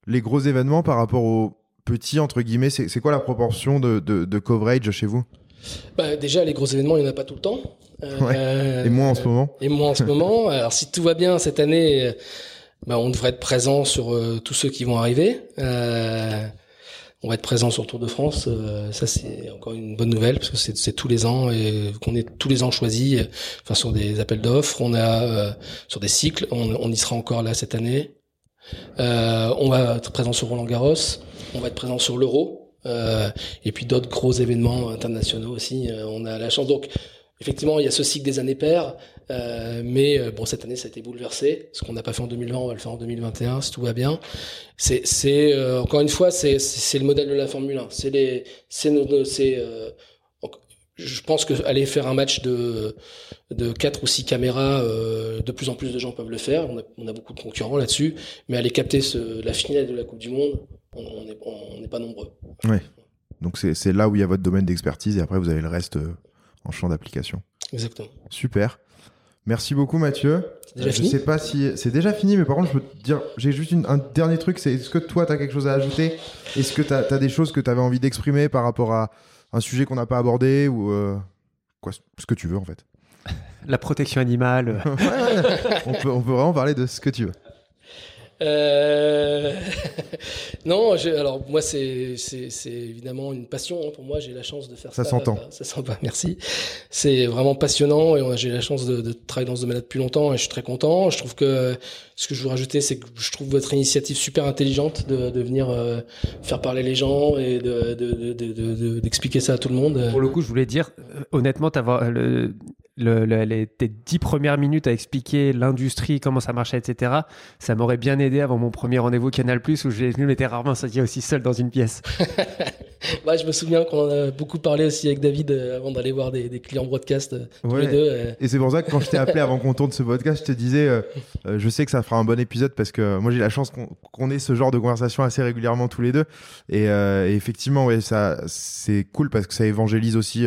[SPEAKER 2] les gros événements par rapport aux petits, entre guillemets, c'est, c'est quoi la proportion de, de, de coverage chez vous?
[SPEAKER 3] Bah, déjà, les gros événements, il n'y en a pas tout le temps. Euh,
[SPEAKER 2] Et moins en ce moment
[SPEAKER 3] Et moi en ce moment, alors si tout va bien cette année, euh, bah, on devrait être présent sur euh, tous ceux qui vont arriver. Euh, on va être présent sur le Tour de France. euh, ça c'est encore une bonne nouvelle parce que c'est tous les ans et qu'on est tous les ans choisi. Enfin sur des appels d'offres, on a euh, sur des cycles. On, on y sera encore là cette année. Euh, on va être présent sur Roland Garros. On va être présent sur l'Euro. Euh, et puis d'autres gros événements internationaux aussi. Euh, on a la chance donc. Effectivement, il y a ce cycle des années paires, euh, mais bon, cette année, ça a été bouleversé. Ce qu'on n'a pas fait en 2020, on va le faire en 2021, si tout va bien. C'est, encore une fois, c'est, le modèle de la Formule 1. C'est je pense que aller faire un match de de quatre ou six caméras, de plus en plus de gens peuvent le faire. On a, beaucoup de concurrents là-dessus, mais aller capter la finale de la Coupe du Monde, on n'est on pas nombreux.
[SPEAKER 2] Donc c'est, là où il y a votre domaine d'expertise et après vous avez le reste euh, en champ d'application.
[SPEAKER 3] Exactement.
[SPEAKER 2] Super. Merci beaucoup Mathieu.
[SPEAKER 3] C'est déjà
[SPEAKER 2] Euh, je
[SPEAKER 3] fini
[SPEAKER 2] sais pas si c'est déjà fini, mais par contre, je peux te dire, j'ai juste une- un dernier truc, c'est est-ce que toi, tu as quelque chose à ajouter? Est-ce que tu as, des choses que tu avais envie d'exprimer par rapport à un sujet qu'on n'a pas abordé ou euh, quoi, ce que tu veux en fait?
[SPEAKER 4] La protection animale.
[SPEAKER 2] ouais, on, peut, on peut vraiment parler de ce que tu veux.
[SPEAKER 3] Euh... non, j'ai- alors moi c'est c'est c'est évidemment une passion hein, pour moi. J'ai la chance de faire
[SPEAKER 2] Ça
[SPEAKER 3] ça.
[SPEAKER 2] s'entend.
[SPEAKER 3] Ça s'entend. Merci. C'est vraiment passionnant et on a- j'ai la chance de, de travailler dans ce domaine-là depuis longtemps et je suis très content. Je trouve que ce que je veux rajouter, c'est que je trouve votre initiative super intelligente de, de venir euh, faire parler les gens et de de- de- de- de- de- d'expliquer ça à tout le monde.
[SPEAKER 4] Pour le coup, je voulais dire, euh, honnêtement, t'avoir le, le, le- les, tes dix premières minutes à expliquer l'industrie, comment ça marchait, etc., ça m'aurait bien aidé avant mon premier rendez-vous Canal+, où j'ai venu m'étais rarement senti aussi seul dans une pièce.
[SPEAKER 3] Ouais, je me souviens qu'on en a beaucoup parlé aussi avec David euh, avant d'aller voir des, des clients broadcast euh, tous
[SPEAKER 2] Ouais.
[SPEAKER 3] les deux. euh.
[SPEAKER 2] Et c'est pour ça que quand je t'ai appelé avant qu'on tourne ce podcast, je te disais, euh, euh, je sais que ça fera un bon épisode parce que moi j'ai la chance qu'on ait ce genre de conversation assez régulièrement tous les deux. Et, euh, et effectivement, ouais, ça c'est cool parce que ça évangélise aussi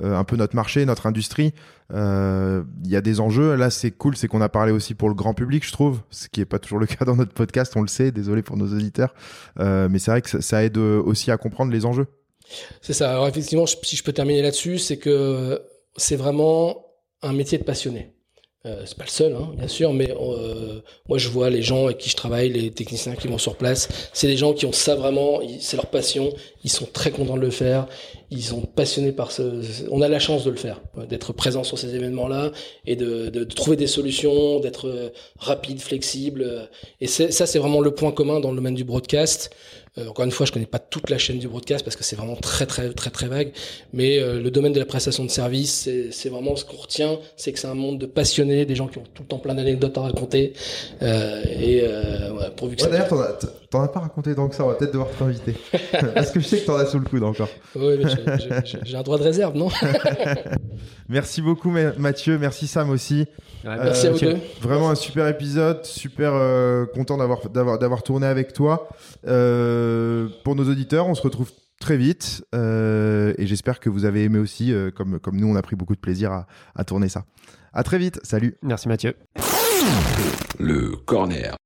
[SPEAKER 2] un peu notre marché, notre industrie. Euh, Il y a des enjeux. Là, c'est cool, c'est qu'on a parlé aussi pour le grand public, je trouve, ce qui est pas toujours le cas dans notre podcast. On le sait. Désolé pour nos auditeurs, Euh, mais c'est vrai que ça, aide euh, aussi à comprendre les enjeux.
[SPEAKER 3] C'est ça. Alors effectivement, si je peux terminer là-dessus, c'est que euh, c'est vraiment un métier de passionné. Euh, c'est pas le seul, hein, bien sûr, mais euh, moi je vois les gens avec qui je travaille, les techniciens qui vont sur place, c'est des gens qui ont ça vraiment, c'est leur passion, ils sont très contents de le faire, ils sont passionnés par ce, on a la chance de le faire, d'être présent sur ces événements-là et de, de- de trouver des solutions, d'être euh, rapide, flexible, euh, et ça c'est vraiment le point commun dans le domaine du broadcast. Euh, encore une fois, je connais pas toute la chaîne du broadcast parce que c'est vraiment très très très très vague. Mais euh, le domaine de la prestation de service, c'est vraiment ce qu'on retient, c'est que c'est un monde de passionnés, des gens qui ont tout le temps plein d'anecdotes à raconter. Euh, et voilà, pourvu que ça.
[SPEAKER 2] D'ailleurs, t'en as, as pas raconté tant que ça. On va peut-être devoir t'inviter parce que je sais que t'en as sous le coude encore.
[SPEAKER 3] Ouais, mais j'ai- j'ai- un droit de réserve, non
[SPEAKER 2] Merci beaucoup Ma- Mathieu, merci Sam aussi.
[SPEAKER 4] Ouais,
[SPEAKER 3] Merci à vous
[SPEAKER 4] Mathieu.
[SPEAKER 3] deux.
[SPEAKER 2] Vraiment un super épisode, super euh, content d'avoir d'avoir d'avoir tourné avec toi. Euh, pour nos auditeurs, on se retrouve très vite euh, et j'espère que vous avez aimé aussi, euh, comme comme nous, on a pris beaucoup de plaisir à, à tourner ça. À très vite, salut.
[SPEAKER 4] Merci Mathieu.
[SPEAKER 1] Le corner.